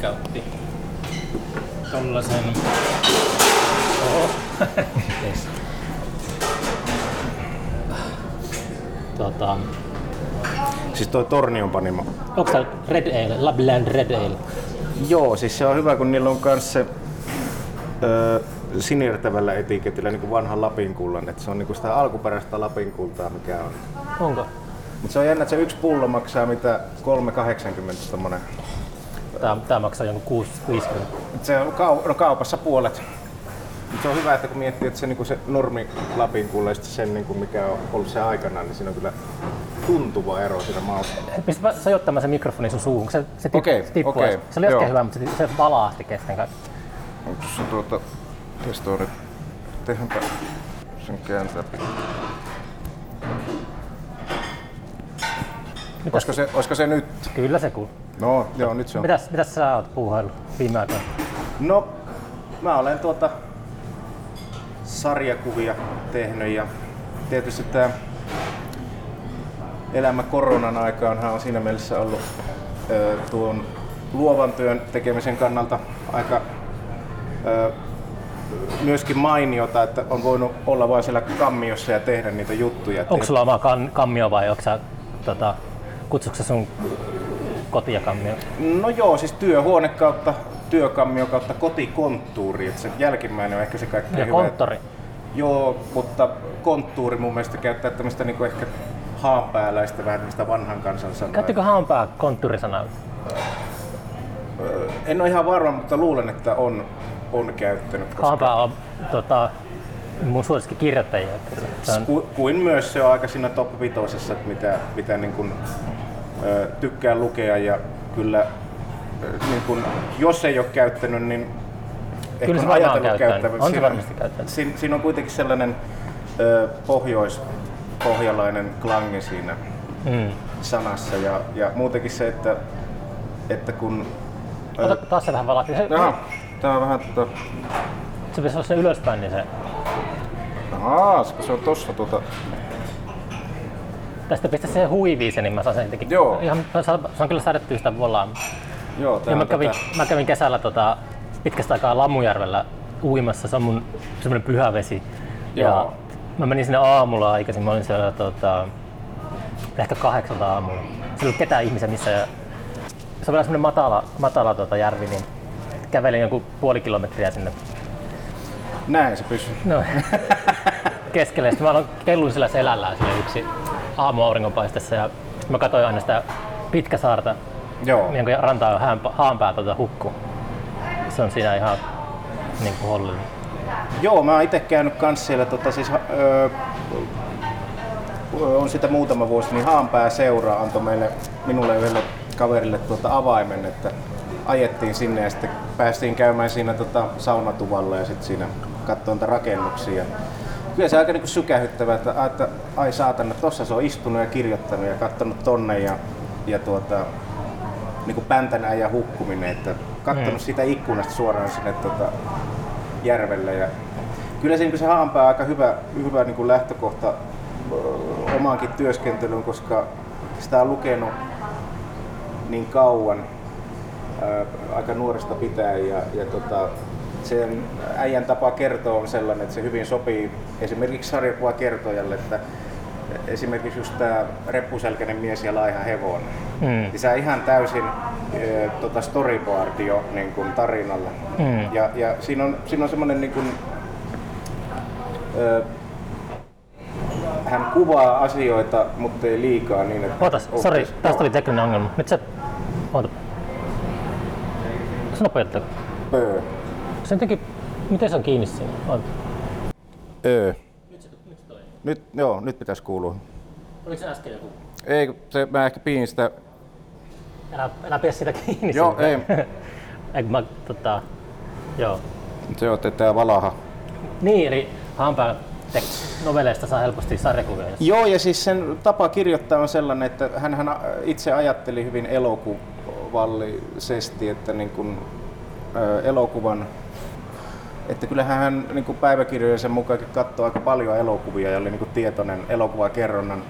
mikä otti tollasen... Oho. tota, Siis toi Tornion panimo. onko tää Red Ale, Labland Red Ale? Joo, siis se on hyvä, kun niillä on myös se öö, sinirtävällä etiketillä niin kuin vanha Lapin kullan. Että se on niin kuin sitä alkuperäistä Lapin kultaa, mikä on. Onko? Mutta se on jännä, että se yksi pullo maksaa mitä 3,80 tommonen. Tää, tää maksaa jonkun 6,50. Et Se on kau- no kaupassa puolet. Mut se on hyvä, että kun miettii, että se, niin se normi Lapin sitten sen, niin kuin mikä on ollut se aikana, niin siinä on kyllä tuntuva ero siinä maussa. Pistä sojottamaan se mikrofoni sun suuhun, kun se, se, tip, Okei, se tippuu. okei, Se oli äsken hyvä, mutta se, se valaahti kesken kaiken. Onko se tuota testori? Tehdäänpä sen kääntää. Mitäs, Olisiko se, olisiko se nyt? Kyllä se kuuluu. No, joo, nyt se on. Mitäs, mitäs sä oot puuhaillut viime aikoina? No, mä olen tuota sarjakuvia tehnyt ja tietysti tämä elämä koronan aikaanhan on siinä mielessä ollut ö, tuon luovan työn tekemisen kannalta aika ö, myöskin mainiota, että on voinut olla vain siellä kammiossa ja tehdä niitä juttuja. Onko sulla oma kan, kammio vai onko sä, tota, kutsuko sä sun kotia kammio? No joo, siis työhuone kautta työkammio kautta kotikonttuuri, että se jälkimmäinen on ehkä se kaikkein Ja hyvä. konttori. Joo, mutta konttuuri mun mielestä käyttää tämmöistä niinku ehkä haanpääläistä, vähän tämmöistä vanhan kansan sanaa. Käyttikö haanpää konttuurisanaa? En ole ihan varma, mutta luulen, että on, on käyttänyt. Koska Haanpää on tota, mun suosikki kirjoittajia. on, ku, kuin myös se on aika siinä top vitosessa, että mitä, mitä niin kuin, tykkään lukea ja kyllä niin kuin, jos ei ole käyttänyt, niin ehkä Kyllä se on ajatellut käyttävän. On se varmasti käyttänyt. Siinä, siinä on kuitenkin sellainen ö, pohjois-pohjalainen klangi siinä mm. sanassa ja, ja muutenkin se, että, että kun... Ota taas se vähän valakki. Se, Jaha, tää on vähän tota... se pitäisi olla se ylöspäin, niin se Ahaa, se on tossa tota... Tästä pistä se huiviin se, niin mä saan sen jotenkin. Joo. Ihan, se on- se kyllä säädetty sitä volaa. Joo, Ja mä kävin, tätä... mä kävin kesällä tota, pitkästä aikaa Lamujärvellä uimassa. Se on mun semmoinen pyhä vesi. Ja Joo. mä menin sinne aamulla aikaisin. Mä olin siellä tota, ehkä kahdeksalta aamulla. Siellä ei ollut ketään ihmisiä missä. Ja se on vielä semmoinen matala, matala tota, järvi, niin kävelin jonkun puoli kilometriä sinne Näin se pysyy. No, keskelle. Sitten mä aloin kellun sillä selällään sille yksi aamu auringonpaistessa ja mä katsoin aina sitä pitkäsaarta, Joo. jonka rantaa haanpää, haanpää tuota hukku. Se on siinä ihan niin kuin hollilla. Joo, mä oon itse käynyt kans siellä, tota, siis, öö, on sitä muutama vuosi, niin Haanpää seuraa antoi meille, minulle yhdelle kaverille tuota avaimen, että ajettiin sinne ja sitten päästiin käymään siinä tota, saunatuvalla ja sitten siinä katsoin rakennuksia. Kyllä se aika niinku sykähyttävää, että, että ai saatana, tossa se on istunut ja kirjoittanut ja katsonut tonne ja, ja tuota, niinku päntänä ja hukkuminen, että katsonut Mm. siitä ikkunasta suoraan sinne tota, järvelle. Ja kyllä se, niin se haanpää on aika hyvä, hyvä niin kuin lähtökohta omaankin työskentelyyn, koska sitä on lukenut niin kauan ää, aika nuoresta pitäen ja, ja tota, sen äijän tapa kertoa on sellainen, että se hyvin sopii esimerkiksi sarjakuvakertojalle, että esimerkiksi just tämä reppuselkäinen mies ja laiha hevonen. Mm. Niin se on ihan täysin ö, tota storyboard jo niin kuin tarinalle. Mm. Ja, ja siinä on, siinä on semmoinen niin kuin, ö, hän kuvaa asioita, mutta ei liikaa niin, että... Ootas, sori, tästä oli tekninen ongelma. Nyt se... Oota. Se nopeutta. Pöö. Se jotenkin... Miten se on kiinni siinä? Öö. Nyt se, nyt se. Nyt, joo, nyt pitäisi kuulua. Oliko se äsken joku? Ei, kun se, mä ehkä piin sitä... Älä, älä pidä sitä kiinni. Joo, ei. Eikö mä, tota, joo. Se on, että tää valaha. Niin, eli tek- novelleista saa helposti sarjakuvia. jos- Joo, ja siis sen tapa kirjoittaa on sellainen, että hän itse ajatteli hyvin elokuvallisesti, että niin kuin, ö, elokuvan että kyllähän hän niin päiväkirjojensa mukaankin katsoo aika paljon elokuvia ja oli niin kuin tietoinen elokuvakerronnan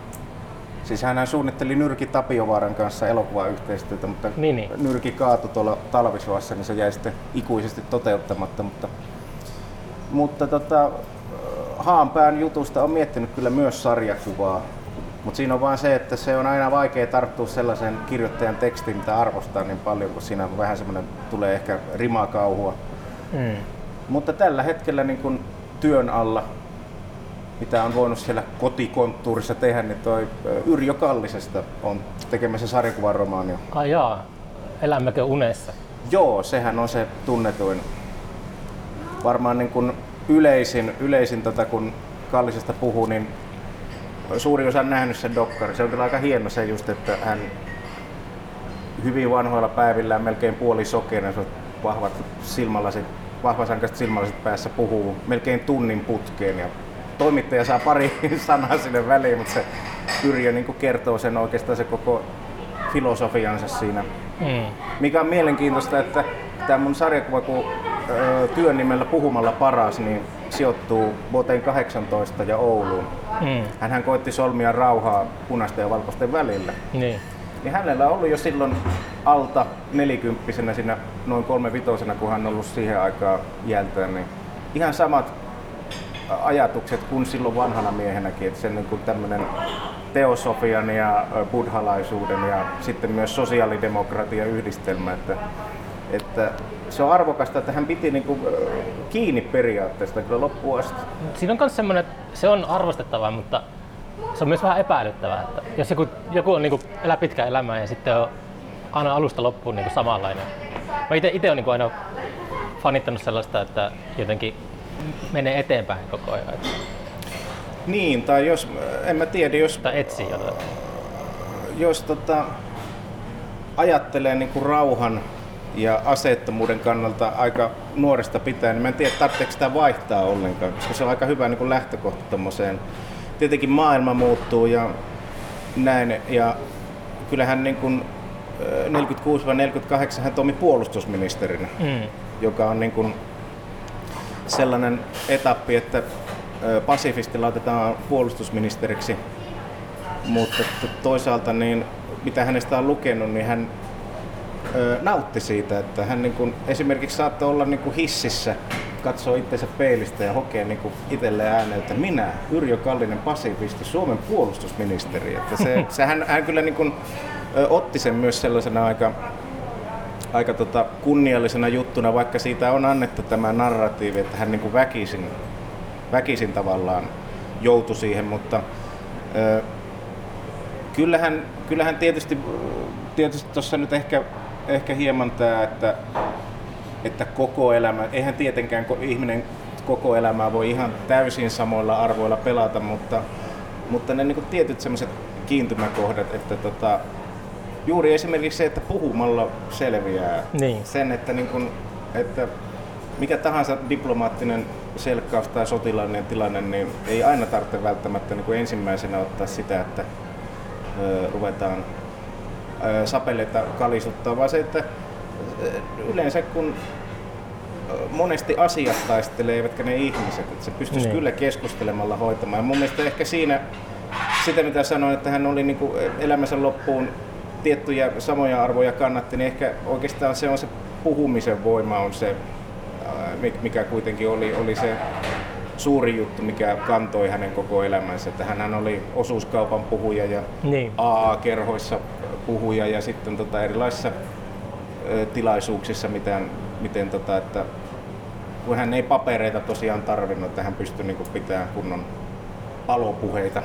Siis hän suunnitteli Nyrki Tapiovaaran kanssa elokuvayhteistyötä, mutta Niin, niin. Nyrki kaatui tuolla talvisuassa, niin se jäi sitten ikuisesti toteuttamatta. Mutta, mutta tota, Haanpään jutusta on miettinyt kyllä myös sarjakuvaa. Mutta siinä on vaan se, että se on aina vaikea tarttua sellaisen kirjoittajan tekstiin, mitä arvostaa niin paljon, kun siinä on vähän semmoinen, tulee ehkä rimakauhua. Mm. Mutta tällä hetkellä niin kun työn alla, mitä on voinut siellä kotikonttuurissa tehdä, niin toi Yrjö Kallisesta on tekemässä sarjakuvan romaania. Ai jaa, elämmekö unessa? Joo, sehän on se tunnetuin. Varmaan niin kun yleisin, yleisin tota, kun Kallisesta puhuu, niin suuri osa on nähnyt sen dokkari. Se on kyllä aika hieno se just, että hän hyvin vanhoilla päivillään melkein puoli sokeinen, se on vahvat silmälasit, vahvasankaiset silmälasit päässä puhuu melkein tunnin putkeen ja toimittaja saa pari sanaa sinne väliin, mutta se Yrjö niin kertoo sen oikeastaan se koko filosofiansa siinä. Mm. Mikä on mielenkiintoista, että tämä mun sarjakuva, kun työn nimellä Puhumalla paras, niin sijoittuu vuoteen 18 ja Ouluun. Mm. Hänhän koitti solmia rauhaa punaisten ja valkoisten välillä. Niin. Niin hänellä ollut jo silloin alta nelikymppisenä siinä noin kolme vitosena, kun hän on ollut siihen aikaan jälteen, niin ihan samat ajatukset kuin silloin vanhana miehenäkin, että sen niin tämmöinen teosofian ja buddhalaisuuden ja sitten myös sosiaalidemokratian yhdistelmä, että, että se on arvokasta, että hän piti niin kuin, kiinni periaatteesta kyllä loppuun asti. Siinä on myös semmoinen, se on arvostettavaa, mutta se on myös vähän epäilyttävää. Että jos joku, joku on, niin kuin, elää pitkää elämää ja sitten on aina alusta loppuun niin kuin samanlainen. Mä ite on niin aina fanittanut sellaista, että jotenkin menee eteenpäin koko ajan. Että, Niin, tai jos, en mä tiedä, jos tai etsii jotain. jos tota, ajattelee niin kuin rauhan ja aseettomuuden kannalta aika nuoresta pitäen, niin mä en tiedä, tarvitseeko sitä vaihtaa ollenkaan, koska se on aika hyvä niin kuin lähtökohta tommoseen. Tietenkin maailma muuttuu ja näin, ja kyllähän niin kuin 46-48 hän toimi puolustusministerinä, Mm. joka on niin kuin sellainen etappi, että pasifisti laitetaan puolustusministeriksi mutta to- toisaalta niin, mitä hänestä on lukenut, niin hän nautti siitä, että hän niin kuin, esimerkiksi saattoi olla niin kuin hississä, katsoo itsensä peilistä ja hokee niin kuin itselleen ääneen, että minä, Yrjö Kallinen pasifisti, Suomen puolustusministeri. Että se, se hän, hän kyllä niin kuin, ö, otti sen myös sellaisena aika, aika tota kunniallisena juttuna, vaikka siitä on annettu tämä narratiivi, että hän niin kuin väkisin, väkisin tavallaan joutui siihen, mutta ö, kyllähän, kyllähän tietysti, tietysti tuossa nyt ehkä, ehkä hieman tämä, että, että koko elämä, eihän tietenkään ihminen koko elämää voi ihan täysin samoilla arvoilla pelata, mutta, mutta ne niin tietyt semmoiset kiintymäkohdat, että tota, juuri esimerkiksi se, että puhumalla selviää Niin. sen, että, niin kuin, että mikä tahansa diplomaattinen selkkaus tai sotilaallinen tilanne, niin ei aina tarvitse välttämättä niin kuin ensimmäisenä ottaa sitä, että ö, ruvetaan sapeleita kalisuttaa, vaan se, että yleensä kun monesti asiat taistelee, eivätkä ne ihmiset, että se pystyisi Niin. kyllä keskustelemalla hoitamaan. Ja mun mielestä ehkä siinä, sitä mitä sanoin, että hän oli niin kuin elämänsä loppuun tiettyjä samoja arvoja kannatti, niin ehkä oikeastaan se on se puhumisen voima on se, mikä kuitenkin oli, oli se suuri juttu, mikä kantoi hänen koko elämänsä. Että hän oli osuuskaupan puhuja ja Niin. AA-kerhoissa puhuja ja sitten tota erilaisissa tilaisuuksissa, miten, miten tota, että kun hän ei papereita tosiaan tarvinnut, että hän pystyi niin pitämään kunnon palopuheita.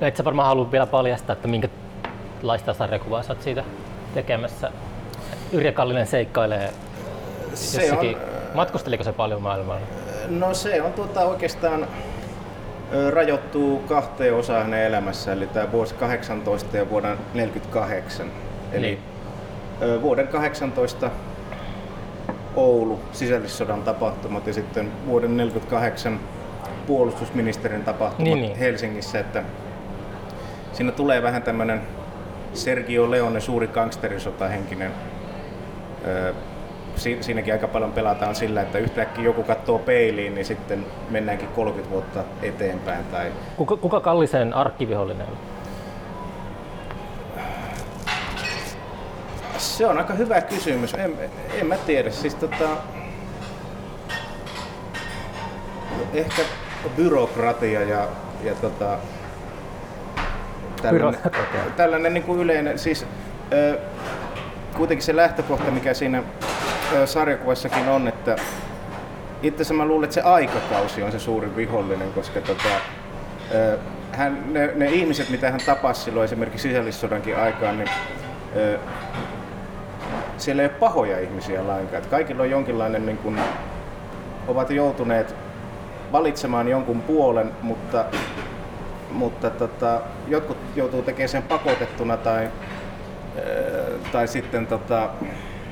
Et sä varmaan halua vielä paljastaa, että minkälaista sarjakuvaa sä oot siitä tekemässä. Yrjö Kallinen seikkailee Se jossakin. on, Matkusteliko se paljon maailmalla? No se on tuota oikeastaan rajoittuu kahteen osaan hänen elämässään, eli tämä vuosi 18 ja vuoden 48. Eli Niin. vuoden 18 Oulu sisällissodan tapahtumat ja sitten vuoden 48 puolustusministerin tapahtumat Niin, niin. Helsingissä, että siinä tulee vähän tämmöinen Sergio Leone suuri gangsterisotahenkinen ö, si- siinäkin aika paljon pelataan sillä, että yhtäkkiä joku katsoo peiliin, niin sitten mennäänkin 30 vuotta eteenpäin. Tai... Kuka, kuka Kallisen arkkivihollinen on? Se on aika hyvä kysymys. En, en mä tiedä. Siis tota, ehkä byrokratia ja, ja tota, tällainen, Byrokratia. tällainen niin kuin yleinen, siis ö, kuitenkin se lähtökohta, mikä siinä sarjakuvassakin on, että itse asiassa mä luulen, että se aikakausi on se suurin vihollinen, koska tota, hän, ne, ne, ihmiset, mitä hän tapasi silloin esimerkiksi sisällissodankin aikaan, niin siellä ei ole pahoja ihmisiä lainkaan. Että kaikilla on jonkinlainen, niin kuin, ovat joutuneet valitsemaan jonkun puolen, mutta, mutta tota, jotkut joutuu tekemään sen pakotettuna tai, tai sitten tota,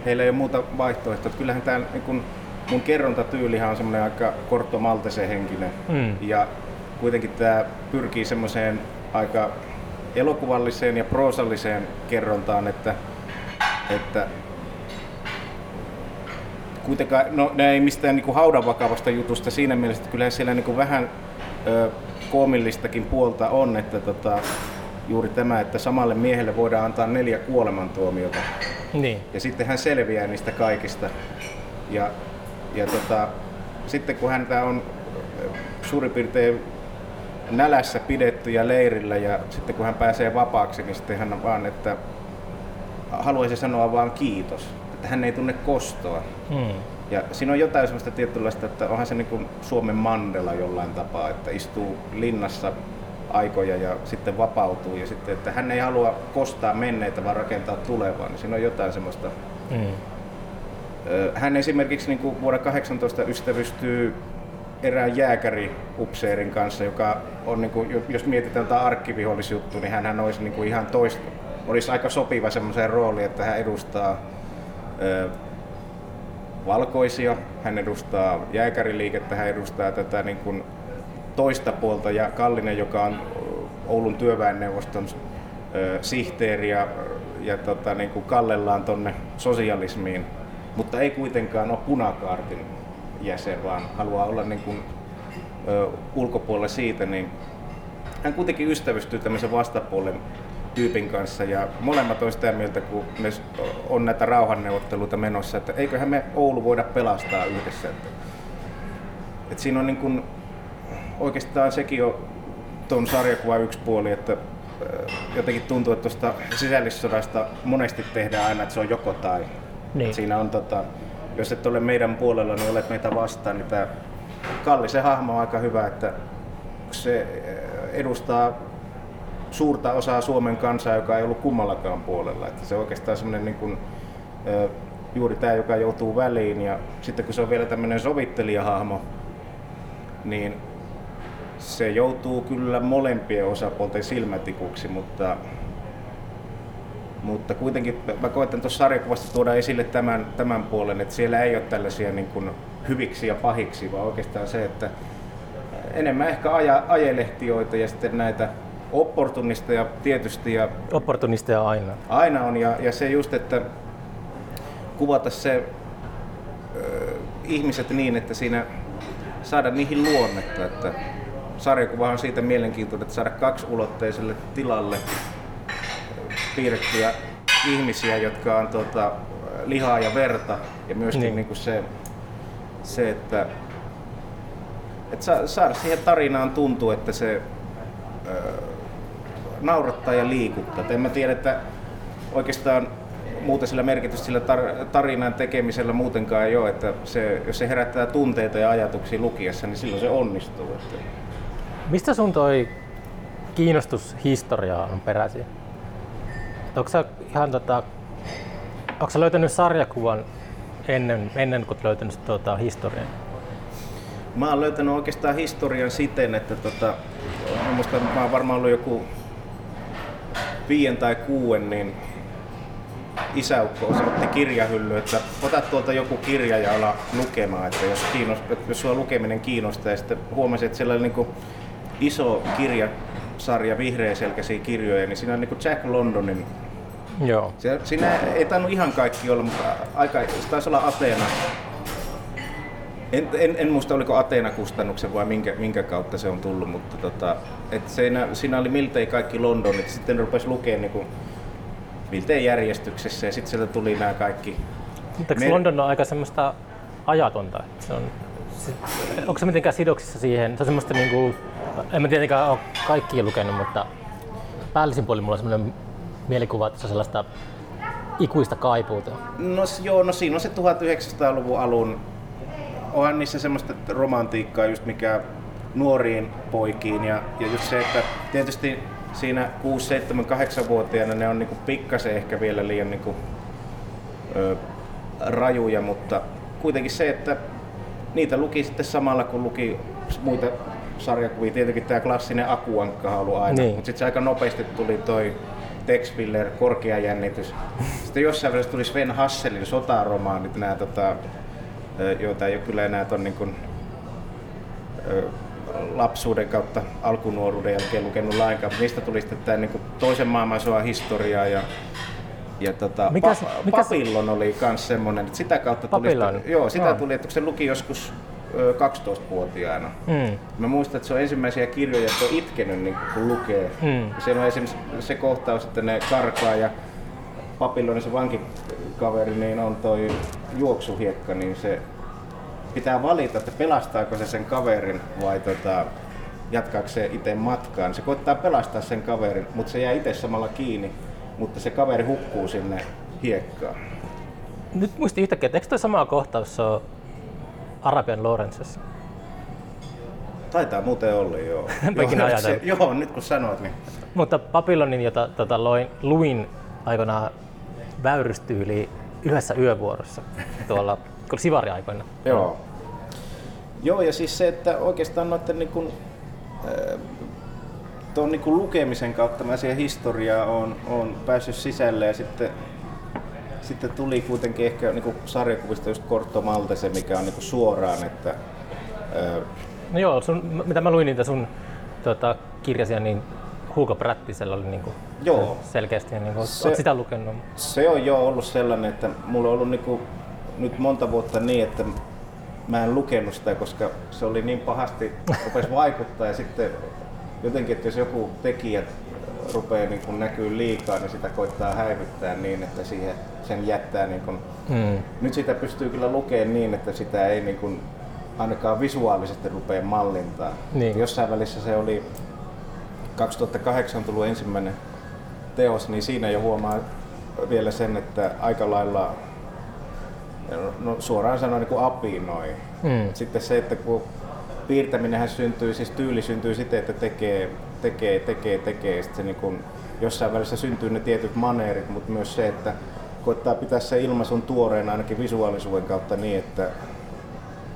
heillä ei ole muuta vaihtoehtoa. Että kyllähän tämä niin kun, mun kerrontatyylihän on semmoinen aika Kortto Maltese henkinen Mm. ja kuitenkin tämä pyrkii semmoiseen aika elokuvalliseen ja proosalliseen kerrontaan, että, että kuitenkaan, no ne ei mistään niin haudan vakavasta jutusta siinä mielessä, että kyllähän siellä niin vähän ö, koomillistakin puolta on, että tota, juuri tämä, että samalle miehelle voidaan antaa neljä kuolemantuomiota Niin. ja sitten hän selviää niistä kaikista. Ja, ja tota, sitten kun häntä on ö, suurin piirtein nälässä pidetty ja leirillä ja sitten kun hän pääsee vapaaksi, niin sitten hän vaan, että haluaisi sanoa vaan kiitos, että hän ei tunne kostoa. Mm. Ja siinä on jotain sellaista tietynlaista, että onhan se niin kuin Suomen Mandela jollain tapaa, että istuu linnassa aikoja ja sitten vapautuu ja sitten, että hän ei halua kostaa menneitä, vaan rakentaa tulevaa, niin siinä on jotain semmoista. Mm. Hän esimerkiksi niin kuin vuonna 18 ystävystyy erään jääkäriupseerin kanssa, joka on, niin kuin, jos mietitään tätä arkkivihollisjuttu, niin hän olisi niin kuin ihan toista, olisi aika sopiva semmoiseen rooliin, että hän edustaa ö, valkoisia, hän edustaa jääkäriliikettä, hän edustaa tätä niin kuin toista puolta ja Kallinen, joka on Oulun työväenneuvoston sihteeri ja, ja tota, niin kuin kallellaan tonne sosialismiin, mutta ei kuitenkaan ole punakaartin jäsen, vaan haluaa olla niin kuin, ö, ulkopuolella siitä, niin hän kuitenkin ystävystyy tämmöisen vastapuolen tyypin kanssa ja molemmat on sitä mieltä, kun me on näitä rauhanneuvotteluita menossa, että eiköhän me Oulu voida pelastaa yhdessä. Että, että siinä on niin kuin, oikeastaan sekin on tuon sarjakuvan yksi puoli, että äh, jotenkin tuntuu, että tuosta sisällissodasta monesti tehdään aina, että se on joko tai. Niin. Siinä on tota, jos et ole meidän puolella, niin olet meitä vastaan, niin tämä Kalli, se hahmo on aika hyvä, että se äh, edustaa suurta osaa Suomen kansaa, joka ei ollut kummallakaan puolella. Että se on oikeastaan semmoinen niin kuin, ö, juuri tämä, joka joutuu väliin. Ja sitten kun se on vielä tämmöinen sovittelijahahmo, niin se joutuu kyllä molempien osapuolten silmätikuksi, mutta, mutta kuitenkin mä koitan tuossa sarjakuvasta tuoda esille tämän, tämän puolen, että siellä ei ole tällaisia niin kuin hyviksi ja pahiksi, vaan oikeastaan se, että enemmän ehkä aja, ajelehtioita ja sitten näitä opportunisteja tietysti ja Opportunisteja aina. aina on ja, ja se just, että kuvata se ö, ihmiset niin, että siinä saada niihin luonnetta, että sarjakuva on siitä mielenkiintoinen, että saada kaksi ulotteiselle tilalle piirrettyjä ihmisiä, jotka on tota, lihaa ja verta ja myöskin Niin. niin. Niin se, se, että, että sa- saada siihen tarinaan tuntuu, että se ö, naurattaa ja liikuttaa. Et en mä tiedä, että oikeastaan muuta sillä merkitystä sillä tar- tarinan tekemisellä muutenkaan ei ole, että se, jos se herättää tunteita ja ajatuksia lukiessa, niin silloin se onnistuu. Että Mistä sun toi kiinnostus historiaa on peräisin? Onko sä ihan tota, onko sä löytänyt sarjakuvan ennen, ennen kuin löytänyt tota, historian? Mä oon löytänyt oikeastaan historian siten, että tota, että mä oon varmaan ollut joku viien tai kuuen, niin isäukko osoitti kirjahylly, että ota tuolta joku kirja ja ala lukemaan, että jos, kiinnost, että jos sua lukeminen kiinnostaa. Ja sitten huomasin, että siellä oli niin iso kirjasarja, vihreäselkäisiä kirjoja, niin siinä on niin Jack Londonin Joo. Se, siinä ei tainnut ihan kaikki olla, mutta aika, se taisi olla Ateena. En, en, en muista oliko Ateena kustannuksen vai minkä, minkä kautta se on tullut, mutta tota, et siinä, siinä oli miltei kaikki Londonit. Sitten rupesi lukemaan niin kuin, miltei järjestyksessä ja sitten sieltä tuli nämä kaikki. Mutta Me- London on aika semmoista ajatonta. että Se on, onko se mitenkään sidoksissa siihen? Se on semmoista niinku, en mä tietenkään ole kaikkia lukenut, mutta päällisin puolin mulla on semmoinen mielikuva, että se on sellaista ikuista kaipuuta. No joo, no siinä on se 1900-luvun alun, onhan niissä semmoista romantiikkaa just mikä nuoriin poikiin ja, ja just se, että tietysti siinä 6, 7, 8-vuotiaana ne on niinku pikkasen ehkä vielä liian niinku, ö, rajuja, mutta kuitenkin se, että niitä luki sitten samalla kun luki muita sarjakuvia. Tietenkin tämä klassinen Akuankka on ollut aina, Niin. mutta sitten se aika nopeasti tuli toi Tex Willer, korkea jännitys. Sitten jossain välissä tuli Sven Hasselin sotaromaanit, nämä tota, joita ei ole kyllä enää ton niin kuin, ö, lapsuuden kautta alkunuoruuden jälkeen lukenut lainkaan. Niistä tuli sitten tämä niin kuin toisen maailmansodan historiaa ja ja tota, Mikäs- pa- mikäs- Papillon oli myös semmoinen, että sitä kautta tuli, Papillon? joo, sitä Joo. tuli, että se luki joskus ö, 12-vuotiaana. Mm. Mä muistan, että se on ensimmäisiä kirjoja, että on itkenyt niin kun lukee. Mm. Siellä on esimerkiksi se kohtaus, että ne karkaa ja Papillonin se vankikaveri niin on toi juoksuhiekka, niin se pitää valita, että pelastaako se sen kaverin vai tota, jatkaako se itse matkaan. Se koittaa pelastaa sen kaverin, mutta se jää itse samalla kiinni, mutta se kaveri hukkuu sinne hiekkaan. Nyt muistin yhtäkkiä, että eikö toi sama kohtaus ole Arabian Lawrenceessa? Taitaa muuten olla, joo. Enpä ikinä joo, ajatellut. se, joo, nyt kun sanoit, niin Mutta Babylonin, jota tota, loin, luin aikanaan väyrystyyli yhdessä yövuorossa tuolla kun sivariaikoina. Joo. Joo, ja siis se, että oikeastaan noiden niin kuin, äh, tuon niin kuin lukemisen kautta mä siihen historiaan on, on päässyt sisälle ja sitten, sitten tuli kuitenkin ehkä niin kuin sarjakuvista just Corto Maltese, mikä on niin kuin suoraan, että äh, No joo, sun, mitä mä luin niitä sun tota, kirjasia, niin Hugo Brattisella oli niinku Joo. selkeästi, niin kuin, Se- oot sitä lukenut? se on jo ollut sellainen, että mulla on ollut niin kuin, nyt monta vuotta niin, että mä en lukenut sitä, koska se oli niin pahasti, rupesi vaikuttaa ja sitten jotenkin, että jos joku tekijä rupeaa niin kuin näkyy liikaa, niin sitä koittaa häivyttää niin, että siihen sen jättää niin kuin, Mm. nyt sitä pystyy kyllä lukemaan niin, että sitä ei niin kuin ainakaan visuaalisesti rupea mallintaa. Niin. Jossain välissä se oli 2008 on tullut ensimmäinen teos, niin siinä jo huomaa vielä sen, että aika lailla no, suoraan sanoen niin kuin apinoi. Mm. Sitten se, että kun piirtäminenhän syntyy, siis tyyli syntyy siten, että tekee, tekee, tekee, tekee. Sitten se niin kuin, jossain välissä syntyy ne tietyt maneerit, mutta myös se, että koittaa pitää se ilmaisun tuoreena ainakin visuaalisuuden kautta niin, että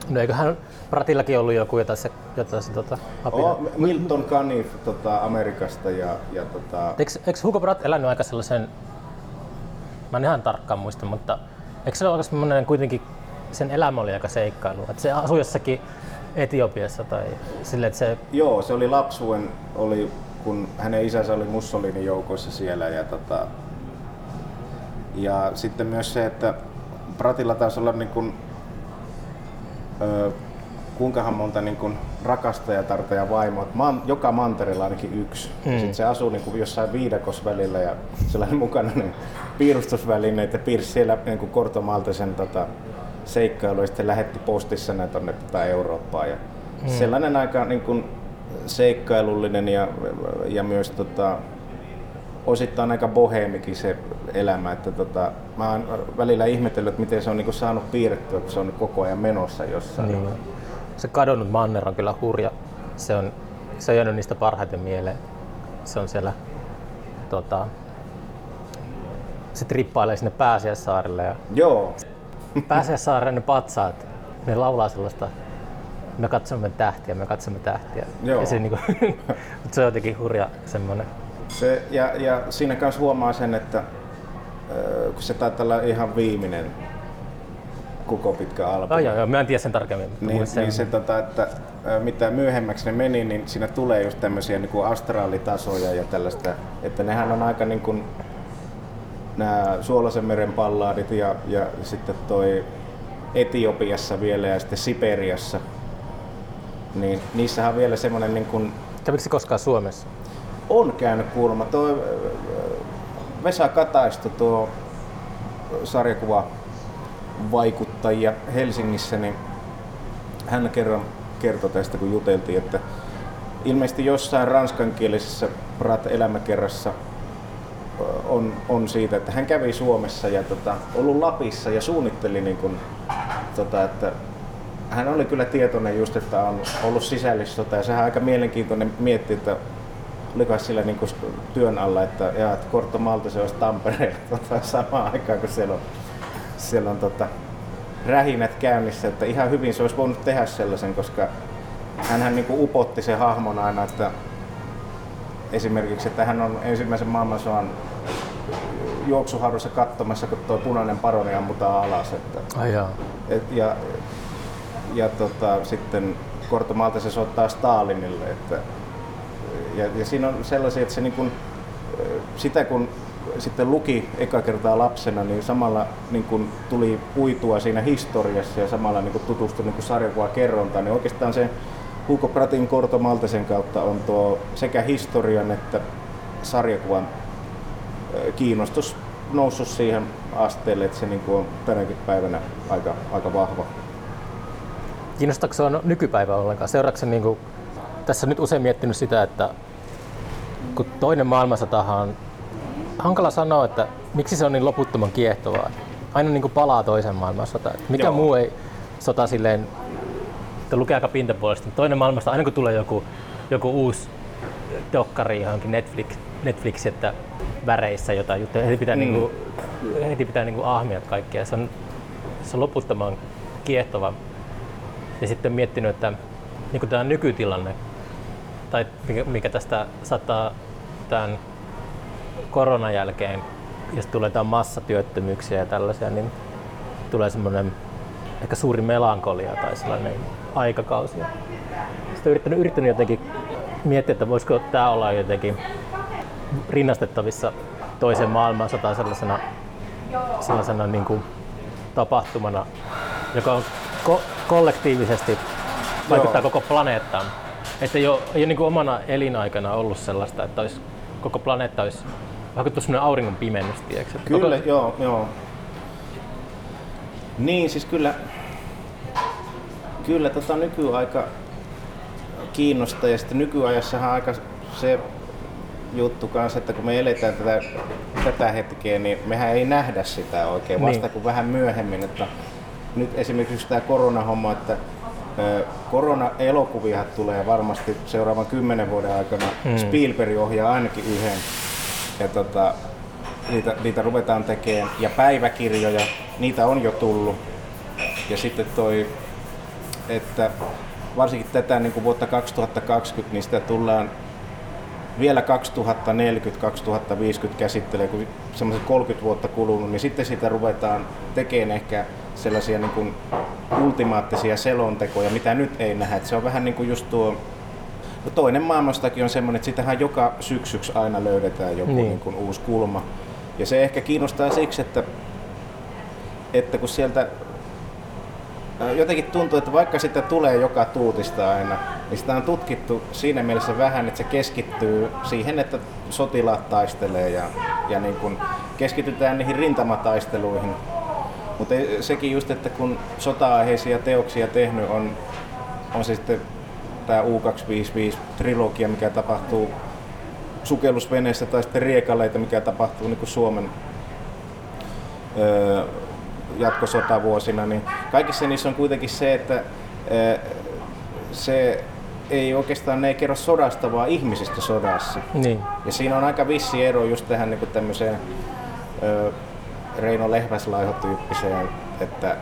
No eiköhän Bratillakin ollut joku, jota se, jota se tota, apina. oh, Milton Caniff tota, Amerikasta ja, ja tota, Eikö, eikö Hugo Pratt elänyt aika sellaisen, mä en ihan tarkkaan muista, mutta eikö se ole aika semmoinen kuitenkin, sen elämä oli aika seikkailu, että se asui jossakin Etiopiassa tai silleen, että se, Joo, se oli lapsuen, oli, kun hänen isänsä oli Mussolinin joukoissa siellä. Ja, tota, ja sitten myös se, että Pratilla taisi olla niin kuin, ö, kuinkahan monta niin kuin rakastajatarta ja vaimoa. Man, joka mantereella ainakin yksi. Mm. Sitten se asui niin kuin jossain viidakos välillä ja sellainen mukana niin piirustusvälineet ja piirsi siellä niin kuin Korto Maltesen tota, seikkailu ja sitten lähetti postissa ne tuonne tota Eurooppaan. Ja mm. Sellainen aika niin kuin seikkailullinen ja, ja myös tota, osittain aika boheemikin se elämä. Että tota, mä oon välillä ihmetellyt, että miten se on niin kuin saanut piirrettyä, kun se on koko ajan menossa jossain. niin, se kadonnut manner on kyllä hurja. Se on, se on jäänyt niistä parhaiten mieleen. Se on siellä, tota, se trippailee sinne Pääsiäissaarelle ja Joo, Pääsiäissaaren ne patsaat, ne laulaa sellaista, me katsomme tähtiä, me katsomme tähtiä. Joo. Ja se, niinku, mut se on jotenkin hurja semmonen. Se, ja, ja siinä kanssa huomaa sen, että kun se taitaa olla ihan viimeinen koko pitkä albumi. Oh, joo, joo, mä en tiedä sen tarkemmin. mutta Niin, mun niin se, tota, että mitä myöhemmäksi ne meni, niin siinä tulee just tämmöisiä niin kuin astraalitasoja ja tällaista, että nehän on aika niin kuin, nämä Suolaisen meren pallaadit ja, ja sitten toi Etiopiassa vielä ja sitten Siperiassa. Niin niissähän on vielä semmoinen niin kuin Kävikö koskaan Suomessa? on käynyt kuulemma. Tuo äh, Vesa Kataisto, tuo sarjakuva vaikuttajia Helsingissä, niin hän kerran kertoi tästä, kun juteltiin, että ilmeisesti jossain ranskankielisessä Prat elämäkerrassa äh, on, on siitä, että hän kävi Suomessa ja tota, ollut Lapissa ja suunnitteli, niin kun, tota, että hän oli kyllä tietoinen just, että on ollut sisällissota. Ja sehän on aika mielenkiintoinen miettiä, että olikohan sillä niin kuin työn alla, että, ja, että Kortto Malta se olisi Tampereella tota, samaan aikaan, kun siellä on, siellä on tota, rähinät käynnissä, että ihan hyvin se olisi voinut tehdä sellaisen, koska hän niin upotti sen hahmon aina, että esimerkiksi, että hän on ensimmäisen maailmansodan juoksuhaudussa katsomassa, kun tuo punainen paroni ammutaan alas. Että, Ai jaa. et, ja ja tota, sitten Korto Malta se soittaa Stalinille. Että, ja, ja siinä on sellaisia, että se niin kun, sitä kun sitten luki eka kertaa lapsena, niin samalla niin kun tuli puitua siinä historiassa ja samalla niin kun tutustui niin kun sarjakuva kerrontaan, niin oikeastaan se Hugo Pratin Korto Maltesen kautta on tuo sekä historian että sarjakuvan kiinnostus noussut siihen asteelle, että se niin kuin on tänäkin päivänä aika, aika vahva. Kiinnostaako se on nykypäivä ollenkaan? Seuraatko niin kuin, tässä nyt usein miettinyt sitä, että kun toinen maailmansota on hankala sanoa, että miksi se on niin loputtoman kiehtovaa. Aina niin kuin palaa toisen maailmansotaan. Että Mikä Joo. muu ei sota silleen, että lukee aika pintapuolisesti. Toinen maailmasta, aina kun tulee joku, joku uusi dokkari johonkin Netflix, Netflix että väreissä jotain juttuja, heti pitää, mm. niin kuin, heti pitää niin kuin ahmia kaikkea. Se on, se on loputtoman kiehtova ja sitten miettinyt, että niin tämä nykytilanne, tai mikä, mikä tästä saattaa tämän koronan jälkeen, jos tulee jotain massatyöttömyyksiä ja tällaisia, niin tulee semmoinen ehkä suuri melankolia tai sellainen aikakausi. Sitten yrittänyt, yrittänyt jotenkin miettiä, että voisiko tämä olla jotenkin rinnastettavissa toiseen maailmansotaan sellaisena, sellaisena niin kuin tapahtumana, joka on ko- kollektiivisesti vaikuttaa Joo. koko planeettaan. Että ei ole, ei ole niin kuin omana elinaikana ollut sellaista, että olisi, koko planeetta olisi vaikuttu semmoinen auringon pimennys, tiedätkö? Kyllä, Koko, joo, joo. Niin, siis kyllä, kyllä tota nykyaika kiinnostaa ja sitten nykyajassahan aika se juttu kanssa, että kun me eletään tätä, tätä hetkeä, niin mehän ei nähdä sitä oikein vasta Niin. kuin vähän myöhemmin. Että nyt esimerkiksi tämä koronahomma, että korona-elokuvia tulee varmasti seuraavan kymmenen vuoden aikana. Mm. Spielberg ohjaa ainakin yhden. Ja tota, niitä, niitä ruvetaan tekemään. Ja päiväkirjoja, niitä on jo tullut. Ja sitten toi, että varsinkin tätä niin kuin vuotta 2020, niin sitä tullaan vielä 2040-2050 käsittelee, kun semmoiset 30 vuotta kulunut, niin sitten sitä ruvetaan tekemään ehkä sellaisia niin kuin ultimaattisia selontekoja, mitä nyt ei nähdä. Et se on vähän niin kuin just tuo No toinen maailmastakin on semmoinen, että sitähän joka syksyksi aina löydetään joku Niin. niin. Kuin uusi kulma. Ja se ehkä kiinnostaa siksi, että, että kun sieltä jotenkin tuntuu, että vaikka sitä tulee joka tuutista aina, niin sitä on tutkittu siinä mielessä vähän, että se keskittyy siihen, että sotilaat taistelee ja, ja niin kuin keskitytään niihin rintamataisteluihin. Mutta sekin just, että kun sota-aiheisia teoksia tehnyt on, on se sitten tämä U255-trilogia, mikä tapahtuu sukellusveneessä, tai sitten riekaleita, mikä tapahtuu niin kuin Suomen öö, jatkosotavuosina, niin kaikissa niissä on kuitenkin se, että se ei oikeastaan ne ei kerro sodasta, vaan ihmisistä sodassa. Niin. Ja siinä on aika vissi ero just tähän niin tämmöiseen ö, Reino Lehmäslaiho-tyyppiseen, että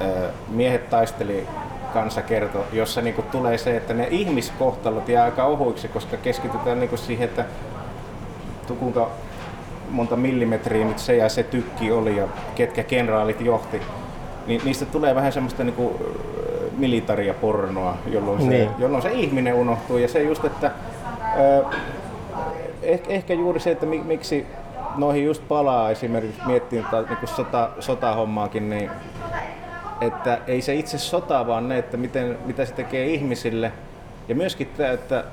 ö, miehet taisteli kansa kerto, jossa niinku tulee se, että ne ihmiskohtalot jää aika ohuiksi, koska keskitytään niinku siihen, että kuinka monta millimetriä nyt se ja se tykki oli ja ketkä kenraalit johti. Niin niistä tulee vähän semmoista niinku ö, militaria pornoa, jolloin se, Niin. jolloin se ihminen unohtuu. Ja se just, että ö, ehkä, ehkä juuri se, että mi- miksi noihin just palaa esimerkiksi miettii tätä niin sota, sotahommaakin, niin että ei se itse sota, vaan ne, että miten, mitä se tekee ihmisille. Ja myöskin tämä, että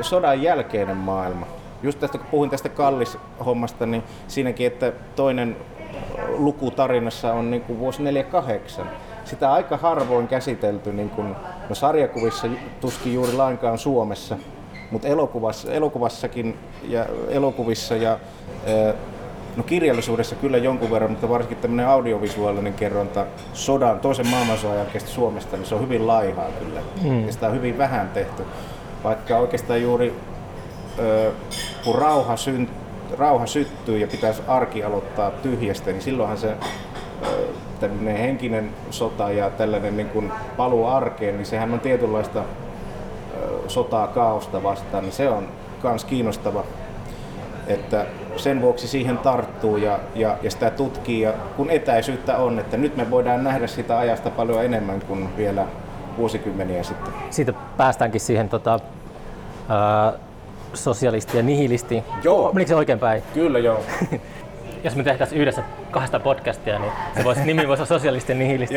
sodan jälkeinen maailma. Just tästä, kun puhuin tästä kallishommasta, niin siinäkin, että toinen luku tarinassa on niin kuin vuosi 48. Sitä on aika harvoin käsitelty niin kuin, no sarjakuvissa tuskin juuri lainkaan Suomessa, mutta elokuvassa, elokuvassakin ja elokuvissa ja No kirjallisuudessa kyllä jonkun verran, mutta varsinkin tämmöinen audiovisuaalinen kerronta sodan, toisen maailmansodan jälkeistä Suomesta, niin se on hyvin laihaa kyllä. Mm. Ja sitä on hyvin vähän tehty. Vaikka oikeastaan juuri kun rauha, synt, rauha syttyy ja pitäisi arki aloittaa tyhjästä, niin silloinhan se tämmöinen henkinen sota ja tällainen niin kuin paluu arkeen, niin sehän on tietynlaista sotaa kaosta vastaan, niin se on myös kiinnostava, että sen vuoksi siihen tarttuu ja, ja, ja sitä tutkii, ja kun etäisyyttä on, että nyt me voidaan nähdä sitä ajasta paljon enemmän kuin vielä vuosikymmeniä sitten. Siitä päästäänkin siihen tota, ää, sosialisti ja nihilisti. Joo. Menikö se oikein päin? Kyllä joo. Jos me tehtäisiin yhdessä kahdesta podcastia, niin se voisi, nimi voisi olla sosialisti ja nihilisti.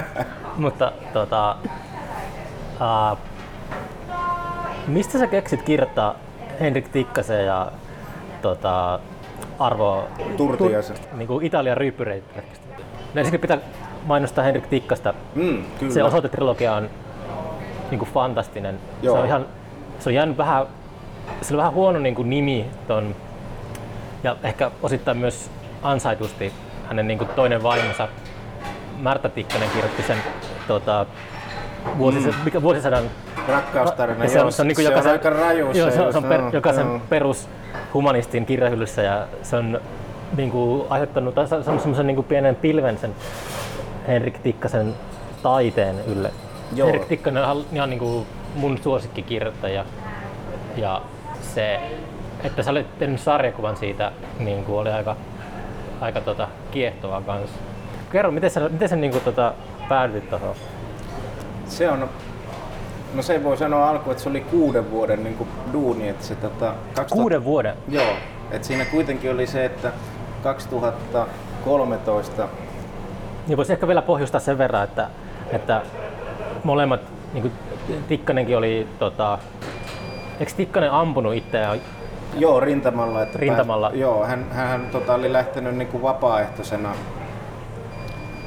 Mutta tota, ää, mistä sä keksit kirjoittaa Henrik Tikkasen ja tota, Arvo Turtiaisen. Tur, niin kuin Italian ryyppyreitä. Ensinnäkin pitää mainostaa Henrik Tikkasta. Mm, kyllä. Se osoitetrilogia on niin kuin fantastinen. Joo. Se on ihan, se on jäänyt vähän, se on vähän huono niin kuin nimi ton, ja ehkä osittain myös ansaitusti hänen niin kuin toinen vaimonsa Märtä Tikkanen kirjoitti sen tota, vuosis, mm. mikä, vuosisadan rakkaustarina. Se on, se on, niin kuin jokaisen, se on aika raju. Joo, se, on, se on per, jokaisen no. perus humanistin kirjahyllyssä ja se on niin kuin, aiheuttanut se on semmoisen niin kuin pienen pilven sen Henrik Tikkasen taiteen ylle. Joo. Henrik Tikkanen on ihan niin kuin mun suosikkikirjoittaja ja se, että sä olet tehnyt sarjakuvan siitä, niin kuin oli aika, aika tota, kiehtovaa kanssa. Kerro, miten sä, miten sä niin kuin, tota, päädyit tuohon? Se on No se voi sanoa alkuun, että se oli kuuden vuoden niin kuin duuni. Että se, tota, 2000, kuuden vuoden? Joo. Että siinä kuitenkin oli se, että 2013... Niin voisi ehkä vielä pohjustaa sen verran, että, että molemmat, niin kuin Tikkanenkin oli, tota, eikö Tikkanen ampunut itseään Joo, rintamalla. Että rintamalla. Pääs, joo, hän, hän tota, oli lähtenyt niin kuin vapaaehtoisena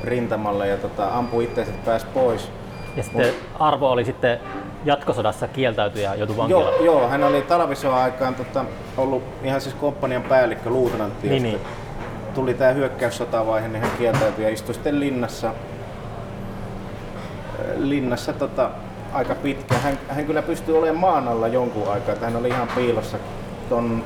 rintamalle ja tota, ampui itseänsä, että pääsi pois. Ja sitten Mut, Arvo oli sitten jatkosodassa kieltäytyjä ja joutui vankilaan. Joo, joo, hän oli talvisodan aikaan tota, ollut ihan siis komppanian päällikkö, luutnantti. Niin, niin. Tuli tämä hyökkäyssotavaihe, niin hän kieltäytyi ja istui sitten linnassa, linnassa tota, aika pitkä. Hän, hän kyllä pystyi olemaan maan alla jonkun aikaa, että hän oli ihan piilossa ton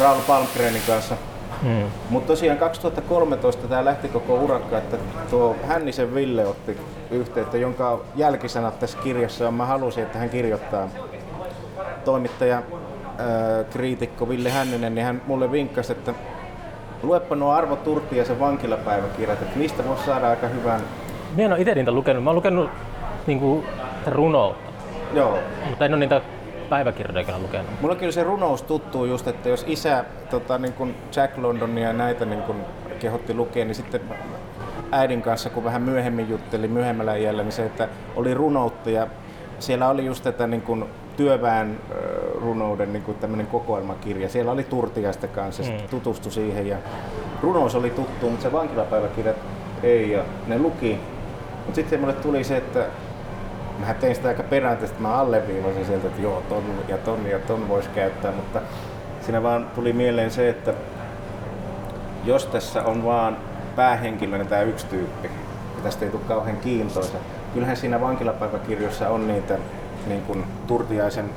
Raul Palmgrenin kanssa Hmm. Mutta tosiaan 2013 tämä lähti koko urakka, että tuo Hännisen Ville otti yhteyttä, jonka jälkisanat tässä kirjassa on, mä halusin, että hän kirjoittaa toimittaja, ää, kriitikko Ville Hänninen, niin hän mulle vinkkasi, että luepa nuo Arvo Turtti ja se vankilapäiväkirjat, että niistä voisi saada aika hyvän... Minä en ole itse niitä lukenut, mä oon lukenut niin kuin, runoutta. Joo. Mutta en ole niitä päiväkirjoja kyllä lukenut. Mulla kyllä se runous tuttuu just, että jos isä tota, niin kuin Jack Londonia ja näitä niin kuin kehotti lukea, niin sitten äidin kanssa, kun vähän myöhemmin jutteli myöhemmällä iällä, niin se, että oli runoutta ja siellä oli just tätä niin kuin työväen runouden niin kuin tämmöinen kokoelmakirja. Siellä oli Turtiaista kanssa, mm. tutustui siihen ja runous oli tuttu, mutta se vankilapäiväkirja ei ja ne luki. Mutta sitten mulle tuli se, että mä tein sitä aika perääntäisesti, mä alleviivasin sieltä, että joo, ton ja ton ja ton voisi käyttää, mutta siinä vaan tuli mieleen se, että jos tässä on vaan päähenkilönä tämä yksi tyyppi, ja tästä ei tule kauhean kiintoisa. Kyllähän siinä vankilapäiväkirjoissa on niitä niin kuin Turtiaisen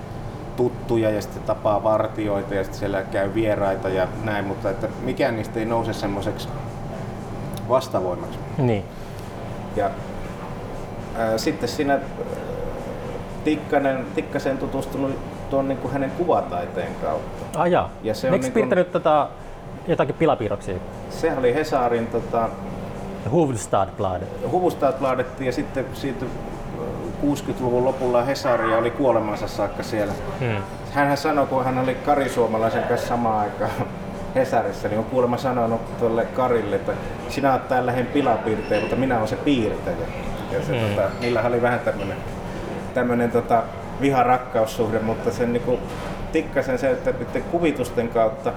tuttuja ja sitten tapaa vartioita ja sitten siellä käy vieraita ja näin, mutta että mikään niistä ei nouse semmoiseksi vastavoimaksi. Niin. Ja sitten siinä Tikkanen, Tikkasen tutustunut tuon niin kuin hänen kuvataiteen kautta. Ah, ja. ja se on niin kuin, piirtänyt tota, jotakin pilapiirroksia? Se oli Hesarin tota, Hufvudstadsbladet. Hufvudstadsbladet ja sitten siitä 60-luvun lopulla Hesari oli kuolemansa saakka siellä. Hmm. Hänhän sanoi, kun hän oli Kari Suomalaisen kanssa samaan aikaan Hesarissa, niin on kuulemma sanonut tuolle Karille, että sinä olet täällä lähen pilapiirtejä, mutta minä olen se piirtäjä. Ja se, mm. tota, niillä oli vähän tämmöinen tämmönen, tota, viha-rakkaussuhde, mutta sen niinku, tikkasen se, että kuvitusten kautta